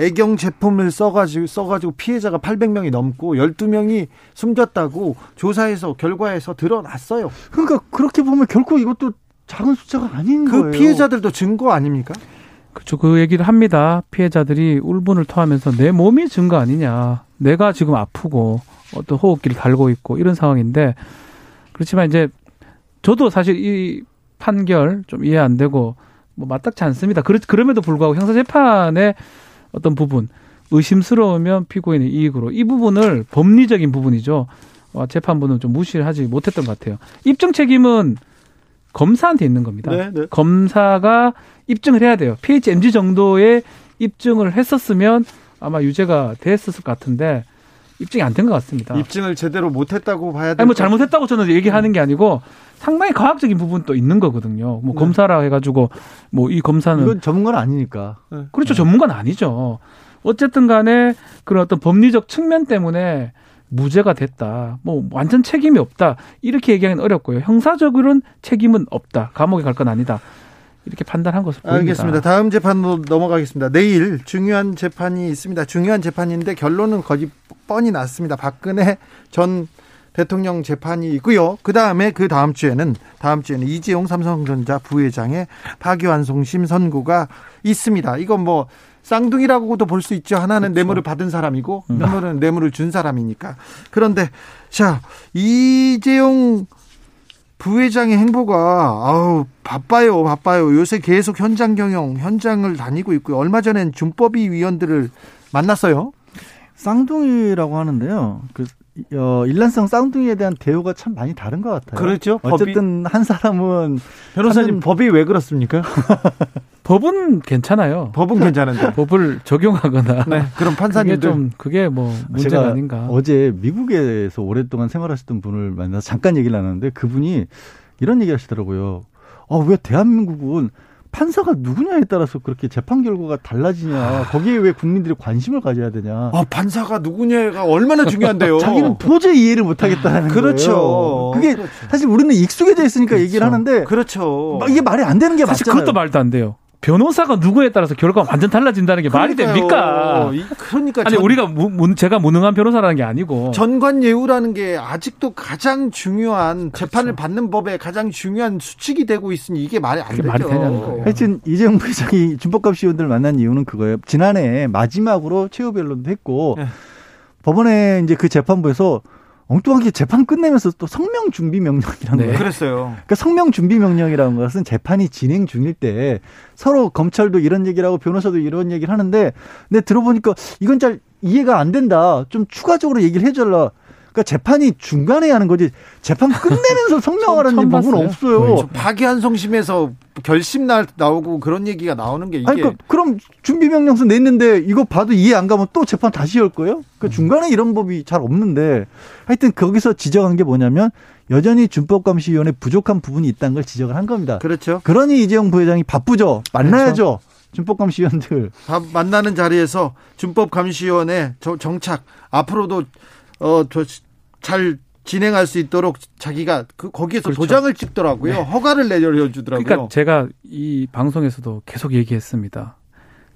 애경 제품을 써가지고 써가지고 피해자가 800명이 넘고 12명이 숨졌다고 조사에서 결과에서 드러났어요. 그러니까 그렇게 보면 결코 이것도 작은 숫자가 아닌 그 거예요. 그 피해자들도 증거 아닙니까? 그렇죠. 그 얘기를 합니다. 피해자들이 울분을 토하면서 내 몸이 증거 아니냐. 내가 지금 아프고 어떤 호흡기를 달고 있고 이런 상황인데 그렇지만 이제 저도 사실 이 판결 좀 이해 안 되고 뭐 맞닥지 않습니다. 그러, 그럼에도 불구하고 형사 재판의 어떤 부분 의심스러우면 피고인의 이익으로 이 부분을 법리적인 부분이죠. 어, 재판부는 좀 무시를 하지 못했던 것 같아요. 입증 책임은 검사한테 있는 겁니다. 네, 네. 검사가 입증을 해야 돼요. PHMG 정도의 입증을 했었으면 아마 유죄가 됐었을 것 같은데 입증이 안 된 것 같습니다. 입증을 제대로 못했다고 봐야 돼요. 아니 뭐 잘못했다고 저는 얘기하는 게 아니고 상당히 과학적인 부분도 있는 거거든요. 뭐 네. 검사라 해가지고 뭐 이 검사는 이건 전문가는 아니니까. 네. 그렇죠. 전문가는 아니죠. 어쨌든 간에 그런 어떤 법리적 측면 때문에 무죄가 됐다. 뭐 완전 책임이 없다. 이렇게 얘기하기는 어렵고요. 형사적으로는 책임은 없다. 감옥에 갈 건 아니다. 이렇게 판단한 것을 보입니다. 알겠습니다. 다음 재판으로 넘어가겠습니다. 내일 중요한 재판이 있습니다. 중요한 재판인데 결론은 거의 뻔히 났습니다. 박근혜 전 대통령 재판이 있고요. 그 다음에 그 다음 주에는 다음 주에는 이재용 삼성전자 부회장의 파기환송심 선고가 있습니다. 이건 뭐 쌍둥이라고도 볼 수 있죠. 하나는 그렇죠. 뇌물을 받은 사람이고, 음. 하나는 뇌물을 준 사람이니까. 그런데 자 이재용 부회장의 행보가 아우 바빠요, 바빠요. 요새 계속 현장 경영, 현장을 다니고 있고요. 얼마 전엔 준법위 위원들을 만났어요. 쌍둥이라고 하는데요. 그 어, 일란성 쌍둥이에 대한 대우가 참 많이 다른 것 같아요. 그렇죠. 어쨌든 법이... 한 사람은 변호사님 하는... 법이 왜 그렇습니까? <laughs> 법은 괜찮아요. 법은 괜찮은데 <laughs> 법을 적용하거나 네, 그럼 판사님들 그게 좀 그게 뭐 문제가 아닌가. 어제 미국에서 오랫동안 생활하셨던 분을 만나서 잠깐 얘기를 나눴는데 그분이 이런 얘기 하시더라고요. 아, 왜 대한민국은 판사가 누구냐에 따라서 그렇게 재판 결과가 달라지냐. 거기에 왜 국민들이 관심을 가져야 되냐. 아, 판사가 누구냐가 얼마나 중요한데요. <laughs> 자기는 도저히 이해를 못 하겠다는 그렇죠. 거예요. 그게 그렇죠. 사실 우리는 익숙해져 있으니까 그렇죠. 얘기를 하는데 그렇죠. 이게 말이 안 되는 게 사실 맞잖아요. 그것도 말도 안 돼요. 변호사가 누구에 따라서 결과가 완전 달라진다는 게 그러니까요. 말이 됩니까? 그러니까 아니 전, 우리가 무, 제가 무능한 변호사라는 게 아니고 전관 예우라는 게 아직도 가장 중요한 그렇죠. 재판을 받는 법에 가장 중요한 수칙이 되고 있으니 이게 말이 안 되죠. 말이 되냐는 거예요. 하여튼 이재용 부회장이 준법감 시원들 만난 이유는 그거예요. 지난해 마지막으로 최후 변론도 했고 네. 법원에 이제 그 재판부에서 엉뚱하게 재판 끝내면서 또 성명 준비 명령이라는 네. 거예요. 그랬어요. 그러니까 성명 준비 명령이라는 것은 재판이 진행 중일 때 서로 검찰도 이런 얘기를 하고 변호사도 이런 얘기를 하는데 근데 들어보니까 이건 잘 이해가 안 된다. 좀 추가적으로 얘기를 해줘라. 그러니까 재판이 중간에 하는 거지 재판 끝내면서 <laughs> 성명하라는 법은 없어요. 파기한 성심에서 결심 날 나오고 그런 얘기가 나오는 게 이게 아니, 그러니까 그럼 준비 명령서 냈는데 이거 봐도 이해 안 가면 또 재판 다시 열 거예요? 그 음. 중간에 이런 법이 잘 없는데 하여튼 거기서 지적한 게 뭐냐면 여전히 준법감시위원회 부족한 부분이 있다는 걸 지적을 한 겁니다. 그렇죠. 그러니 이재용 부회장이 바쁘죠. 만나야죠. 그렇죠. 준법감시위원들 만나는 자리에서 준법감시위원회 정착 앞으로도 어 잘 진행할 수 있도록 자기가 그 거기에서 그렇죠. 도장을 찍더라고요. 네. 허가를 내려주더라고요. 그러니까 제가 이 방송에서도 계속 얘기했습니다.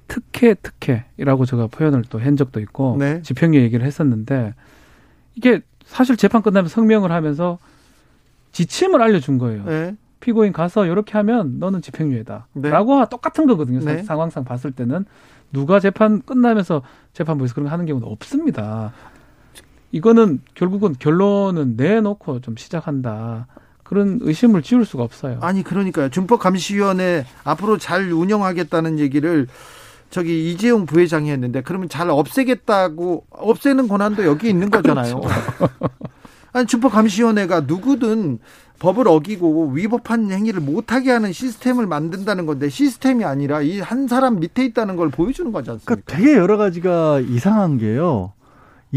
특혜 특혜라고 제가 표현을 또 한 적도 있고 네. 집행유 얘기를 했었는데 이게 사실 재판 끝나면 성명을 하면서 지침을 알려준 거예요. 네. 피고인 가서 이렇게 하면 너는 집행유예다. 네. 라고 똑같은 거거든요. 네. 상황상 봤을 때는 누가 재판 끝나면서 재판부에서 그런 거 하는 경우는 없습니다. 이거는 결국은 결론은 내놓고 좀 시작한다. 그런 의심을 지울 수가 없어요. 아니 그러니까요. 준법감시위원회 앞으로 잘 운영하겠다는 얘기를 저기 이재용 부회장이 했는데 그러면 잘 없애겠다고 없애는 권한도 여기 있는 거잖아요. 그렇죠. <laughs> 아니 준법감시위원회가 누구든 법을 어기고 위법한 행위를 못하게 하는 시스템을 만든다는 건데 시스템이 아니라 이 한 사람 밑에 있다는 걸 보여주는 거지 않습니까? 그러니까 되게 여러 가지가 이상한 게요.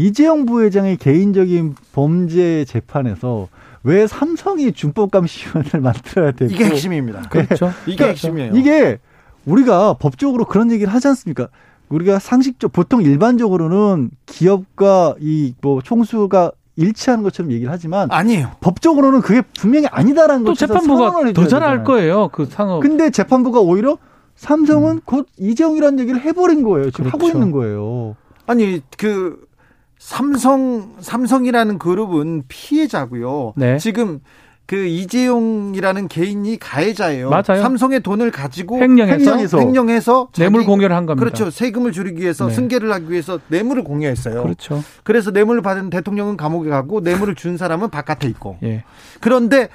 이재용 부회장의 개인적인 범죄 재판에서 왜 삼성이 준법감시위원회를 <laughs> 만들어야 되고 이게 핵심입니다. 그렇죠. 이게 그러니까 핵심이에요. 이게 우리가 법적으로 그런 얘기를 하지 않습니까? 우리가 상식적 보통 일반적으로는 기업과 이 뭐 총수가 일치하는 것처럼 얘기를 하지만 아니에요. 법적으로는 그게 분명히 아니다라는 또 재판부가 더 잘할 거예요. 그 상업. 근데 재판부가 오히려 삼성은 음. 곧 이재용이라는 얘기를 해버린 거예요. 지금 그렇죠. 하고 있는 거예요. 아니 그 삼성 삼성이라는 그룹은 피해자고요. 네. 지금 그 이재용이라는 개인이 가해자예요. 맞아요. 삼성의 돈을 가지고 횡령해서 횡령해서, 횡령해서 뇌물 공여를 한 겁니다. 그렇죠. 세금을 줄이기 위해서 네. 승계를 하기 위해서 뇌물을 공여했어요. 그렇죠. 그래서 뇌물을 받은 대통령은 감옥에 가고 뇌물을 준 사람은 바깥에 있고. 예. 그런데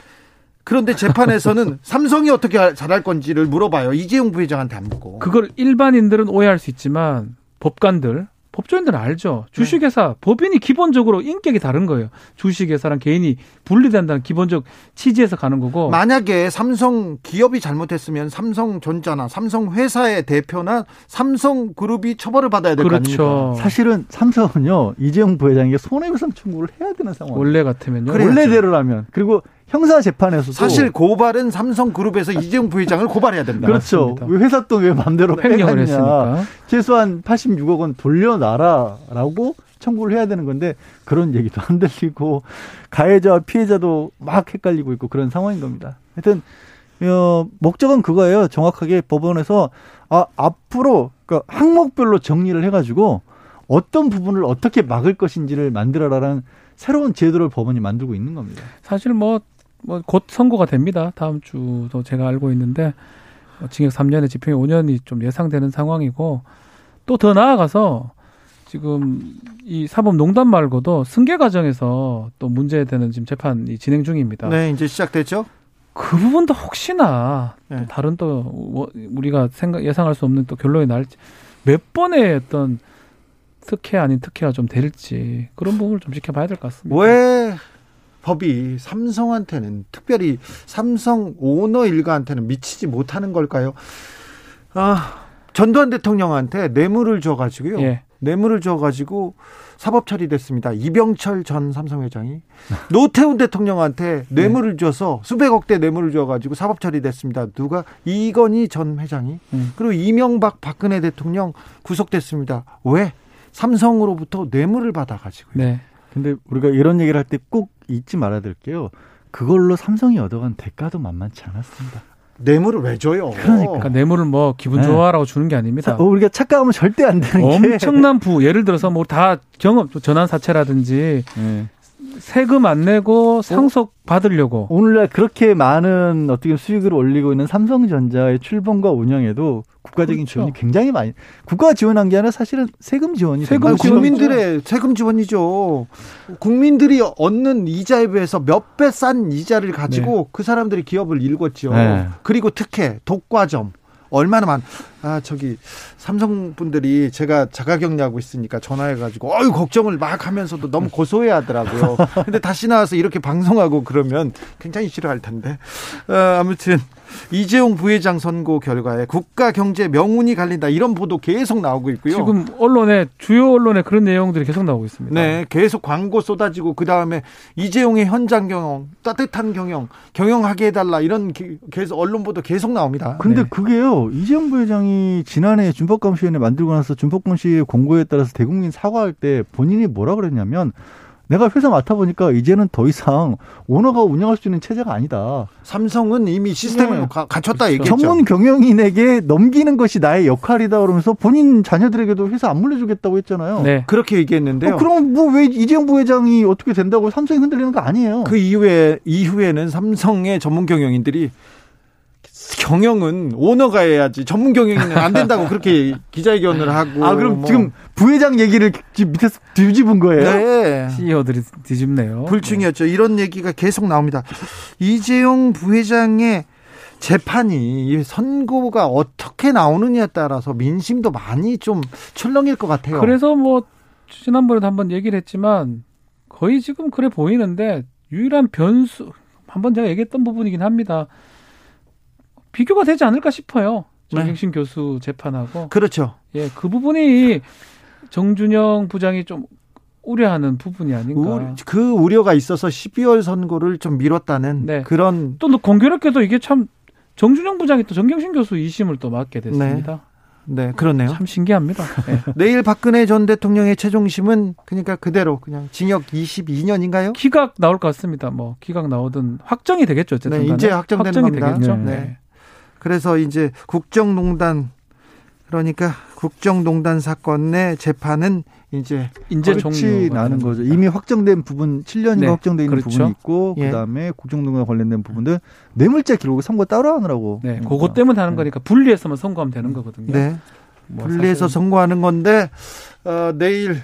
그런데 재판에서는 <laughs> 삼성이 어떻게 잘할 건지를 물어봐요. 이재용 부회장한테 안 묻고. 그걸 일반인들은 오해할 수 있지만 법관들 법조인들은 알죠. 주식회사 네. 법인이 기본적으로 인격이 다른 거예요. 주식회사랑 개인이 분리된다는 기본적 취지에서 가는 거고. 만약에 삼성 기업이 잘못했으면 삼성전자나 삼성 회사의 대표나 삼성그룹이 처벌을 받아야 될거 그렇죠. 아닙니까? 사실은 삼성은요 이재용 부회장에게 손해배상 청구를 해야 되는 상황. 원래 같으면요. 원래대로라면 그리고 형사 재판에서도 사실 고발은 삼성그룹에서 <laughs> 이재용 부회장을 고발해야 된다. 그렇죠. 왜 회사 돈 왜 맘대로 횡령을 했으니까 최소한 86억 원 돌려놔라라고 청구를 해야 되는 건데 그런 얘기도 안 들리고 가해자와 피해자도 막 헷갈리고 있고 그런 상황인 겁니다. 하여튼 어, 목적은 그거예요. 정확하게 법원에서 아, 앞으로 그러니까 항목별로 정리를 해가지고 어떤 부분을 어떻게 막을 것인지를 만들어라라는 새로운 제도를 법원이 만들고 있는 겁니다. 사실 뭐 뭐 곧 선고가 됩니다. 다음 주도 제가 알고 있는데 뭐 징역 3년에 집행유 5년이 좀 예상되는 상황이고 또 더 나아가서 지금 이 사법농단 말고도 승계 과정에서 또 문제되는 지금 재판이 진행 중입니다. 네, 이제 시작됐죠? 그 부분도 혹시나 네. 다른 또뭐 우리가 생각 예상할 수 없는 또 결론이 날지 몇 번의 어떤 특혜 아닌 특혜가 좀 될지 그런 부분을 좀 지켜봐야 될 것 같습니다. 왜 법이 삼성한테는 특별히 삼성 오너 일가한테는 미치지 못하는 걸까요? 아, 전두환 대통령한테 뇌물을 줘가지고요. 예. 뇌물을 줘가지고 사법 처리됐습니다. 이병철 전 삼성 회장이 노태우 대통령한테 뇌물을 줘서 수백억 대 뇌물을 줘가지고 사법 처리됐습니다. 누가 이건희 전 회장이 음. 그리고 이명박 박근혜 대통령 구속됐습니다. 왜? 삼성으로부터 뇌물을 받아가지고. 네. 근데 우리가 이런 얘기를 할 때 꼭 잊지 말아야 될 게요. 그걸로 삼성이 얻어간 대가도 만만치 않았습니다. 뇌물을 왜 줘요? 그러니까 뇌물을 뭐 기분 네. 좋아라고 주는 게 아닙니다. 어, 우리가 착각하면 절대 안 되는 게 엄청난 부 예를 들어서 뭐 다 경험 전환 사채라든지 네. 세금 안 내고 상속 받으려고 오늘날 그렇게 많은 어떻게 수익을 올리고 있는 삼성전자의 출범과 운영에도 국가적인 그렇죠. 지원이 굉장히 많이 국가 지원한 게 아니라 사실은 세금 지원이 세금 국민들의 세금 지원이죠. 국민들이 얻는 이자에 비해서 몇 배 싼 이자를 가지고 네. 그 사람들이 기업을 일궜죠. 네. 그리고 특혜, 독과점 얼마나 많. 아 저기 삼성 분들이 제가 자가격리하고 있으니까 전화해가지고 어유 걱정을 막 하면서도 너무 고소해하더라고요. 근데 다시 나와서 이렇게 방송하고 그러면 굉장히 싫어할 텐데. 어, 아무튼 이재용 부회장 선고 결과에 국가 경제 명운이 갈린다 이런 보도 계속 나오고 있고요. 지금 언론에 주요 언론에 그런 내용들이 계속 나오고 있습니다. 네, 계속 광고 쏟아지고 그 다음에 이재용의 현장 경영, 따뜻한 경영, 경영하게 해달라 이런 계속 언론 보도 계속 나옵니다. 근데 네. 그게요 이재용 부회장이 지난해 준법감시위원회 만들고 나서 준법감시 공고에 따라서 대국민 사과할 때 본인이 뭐라 그랬냐면 내가 회사 맡아보니까 이제는 더 이상 오너가 운영할 수 있는 체제가 아니다. 삼성은 이미 시스템을 네. 갖췄다 얘기했죠. 전문 경영인에게 넘기는 것이 나의 역할이다 그러면서 본인 자녀들에게도 회사 안 물려주겠다고 했잖아요. 네. 그렇게 얘기했는데요. 어, 그럼 뭐 왜 이재용 부회장이 어떻게 된다고 삼성이 흔들리는 거 아니에요. 그 이후에 이후에는 삼성의 전문 경영인들이 경영은 오너가 해야지 전문 경영인은 안 된다고 그렇게 <laughs> 기자회견을 하고 아 그럼 뭐. 지금 부회장 얘기를 밑에서 뒤집은 거예요? 네. CEO들이 뒤집네요. 불충이었죠. 이런 얘기가 계속 나옵니다. 이재용 부회장의 재판이 선고가 어떻게 나오느냐에 따라서 민심도 많이 좀 출렁일 것 같아요. 그래서 뭐 지난번에도 한번 얘기를 했지만 거의 지금 그래 보이는데 유일한 변수 한번 제가 얘기했던 부분이긴 합니다. 비교가 되지 않을까 싶어요. 정경심 네. 교수 재판하고. 그렇죠. 예, 그 부분이 정준영 부장이 좀 우려하는 부분이 아닌가. 우, 그 우려가 있어서 12월 선고를 좀 미뤘다는 네. 그런. 또 공교롭게도 이게 참 정준영 부장이 또 정경심 교수 2심을 또 맡게 됐습니다. 네. 네, 그렇네요. 참 신기합니다. 네. <laughs> 내일 박근혜 전 대통령의 최종심은 그러니까 그대로 그냥 징역 22년인가요? 기각 나올 것 같습니다. 뭐 기각 나오든 확정이 되겠죠. 어쨌든 네, 이제 확정되는 확정이 겁니다. 되겠죠. 네. 네. 그래서 이제 국정농단 그러니까 국정농단 사건의 재판은 이제 이제 종이 나는 거죠. 이미 확정된 부분 7년이 네. 확정돼 있는 그렇죠. 부분이 있고 예. 그다음에 국정농단 관련된 부분들 뇌물죄 기록을 선고 따로 하느라고. 네. 그러니까. 그것 때문에 하는 네. 거니까 분리해서만 선고하면 되는 거거든요. 네. 뭐 분리해서. 선고하는 건데 어, 내일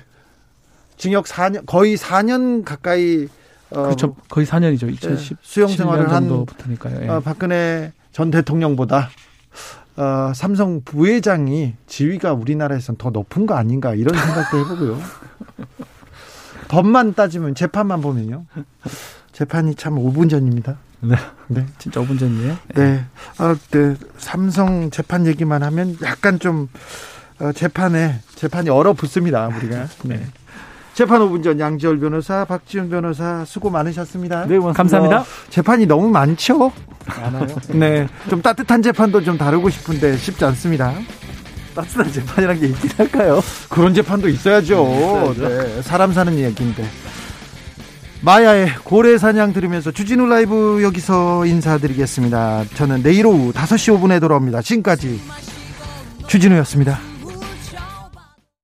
징역 4년 거의 4년 가까이 어, 그렇죠. 거의 4년이죠. 2010 수용 생활을 한 예. 어, 박근혜 전 대통령보다 어, 삼성 부회장이 지위가 우리나라에선 더 높은 거 아닌가 이런 생각도 해보고요. 법만 따지면 재판만 보면요. 재판이 참 5분 전입니다. 네. 네. 진짜 5분 전이에요? 네. 아, 네. 삼성 재판 얘기만 하면 약간 좀 어, 재판에 재판이 얼어붙습니다, 우리가. 네. 재판 5분 전 양지열 변호사, 박지훈 변호사 수고 많으셨습니다. 네, 고맙습니다. 감사합니다. 재판이 너무 많죠? 많아요. 네, 좀 따뜻한 재판도 좀 다루고 싶은데 쉽지 않습니다. 따뜻한 재판이란 게 있긴 할까요? 그런 재판도 있어야죠. 네, 사람 사는 얘기인데. 마야의 고래 사냥 들으면서 주진우 라이브 여기서 인사드리겠습니다. 저는 내일 오후 5시 5분에 돌아옵니다. 지금까지 주진우였습니다.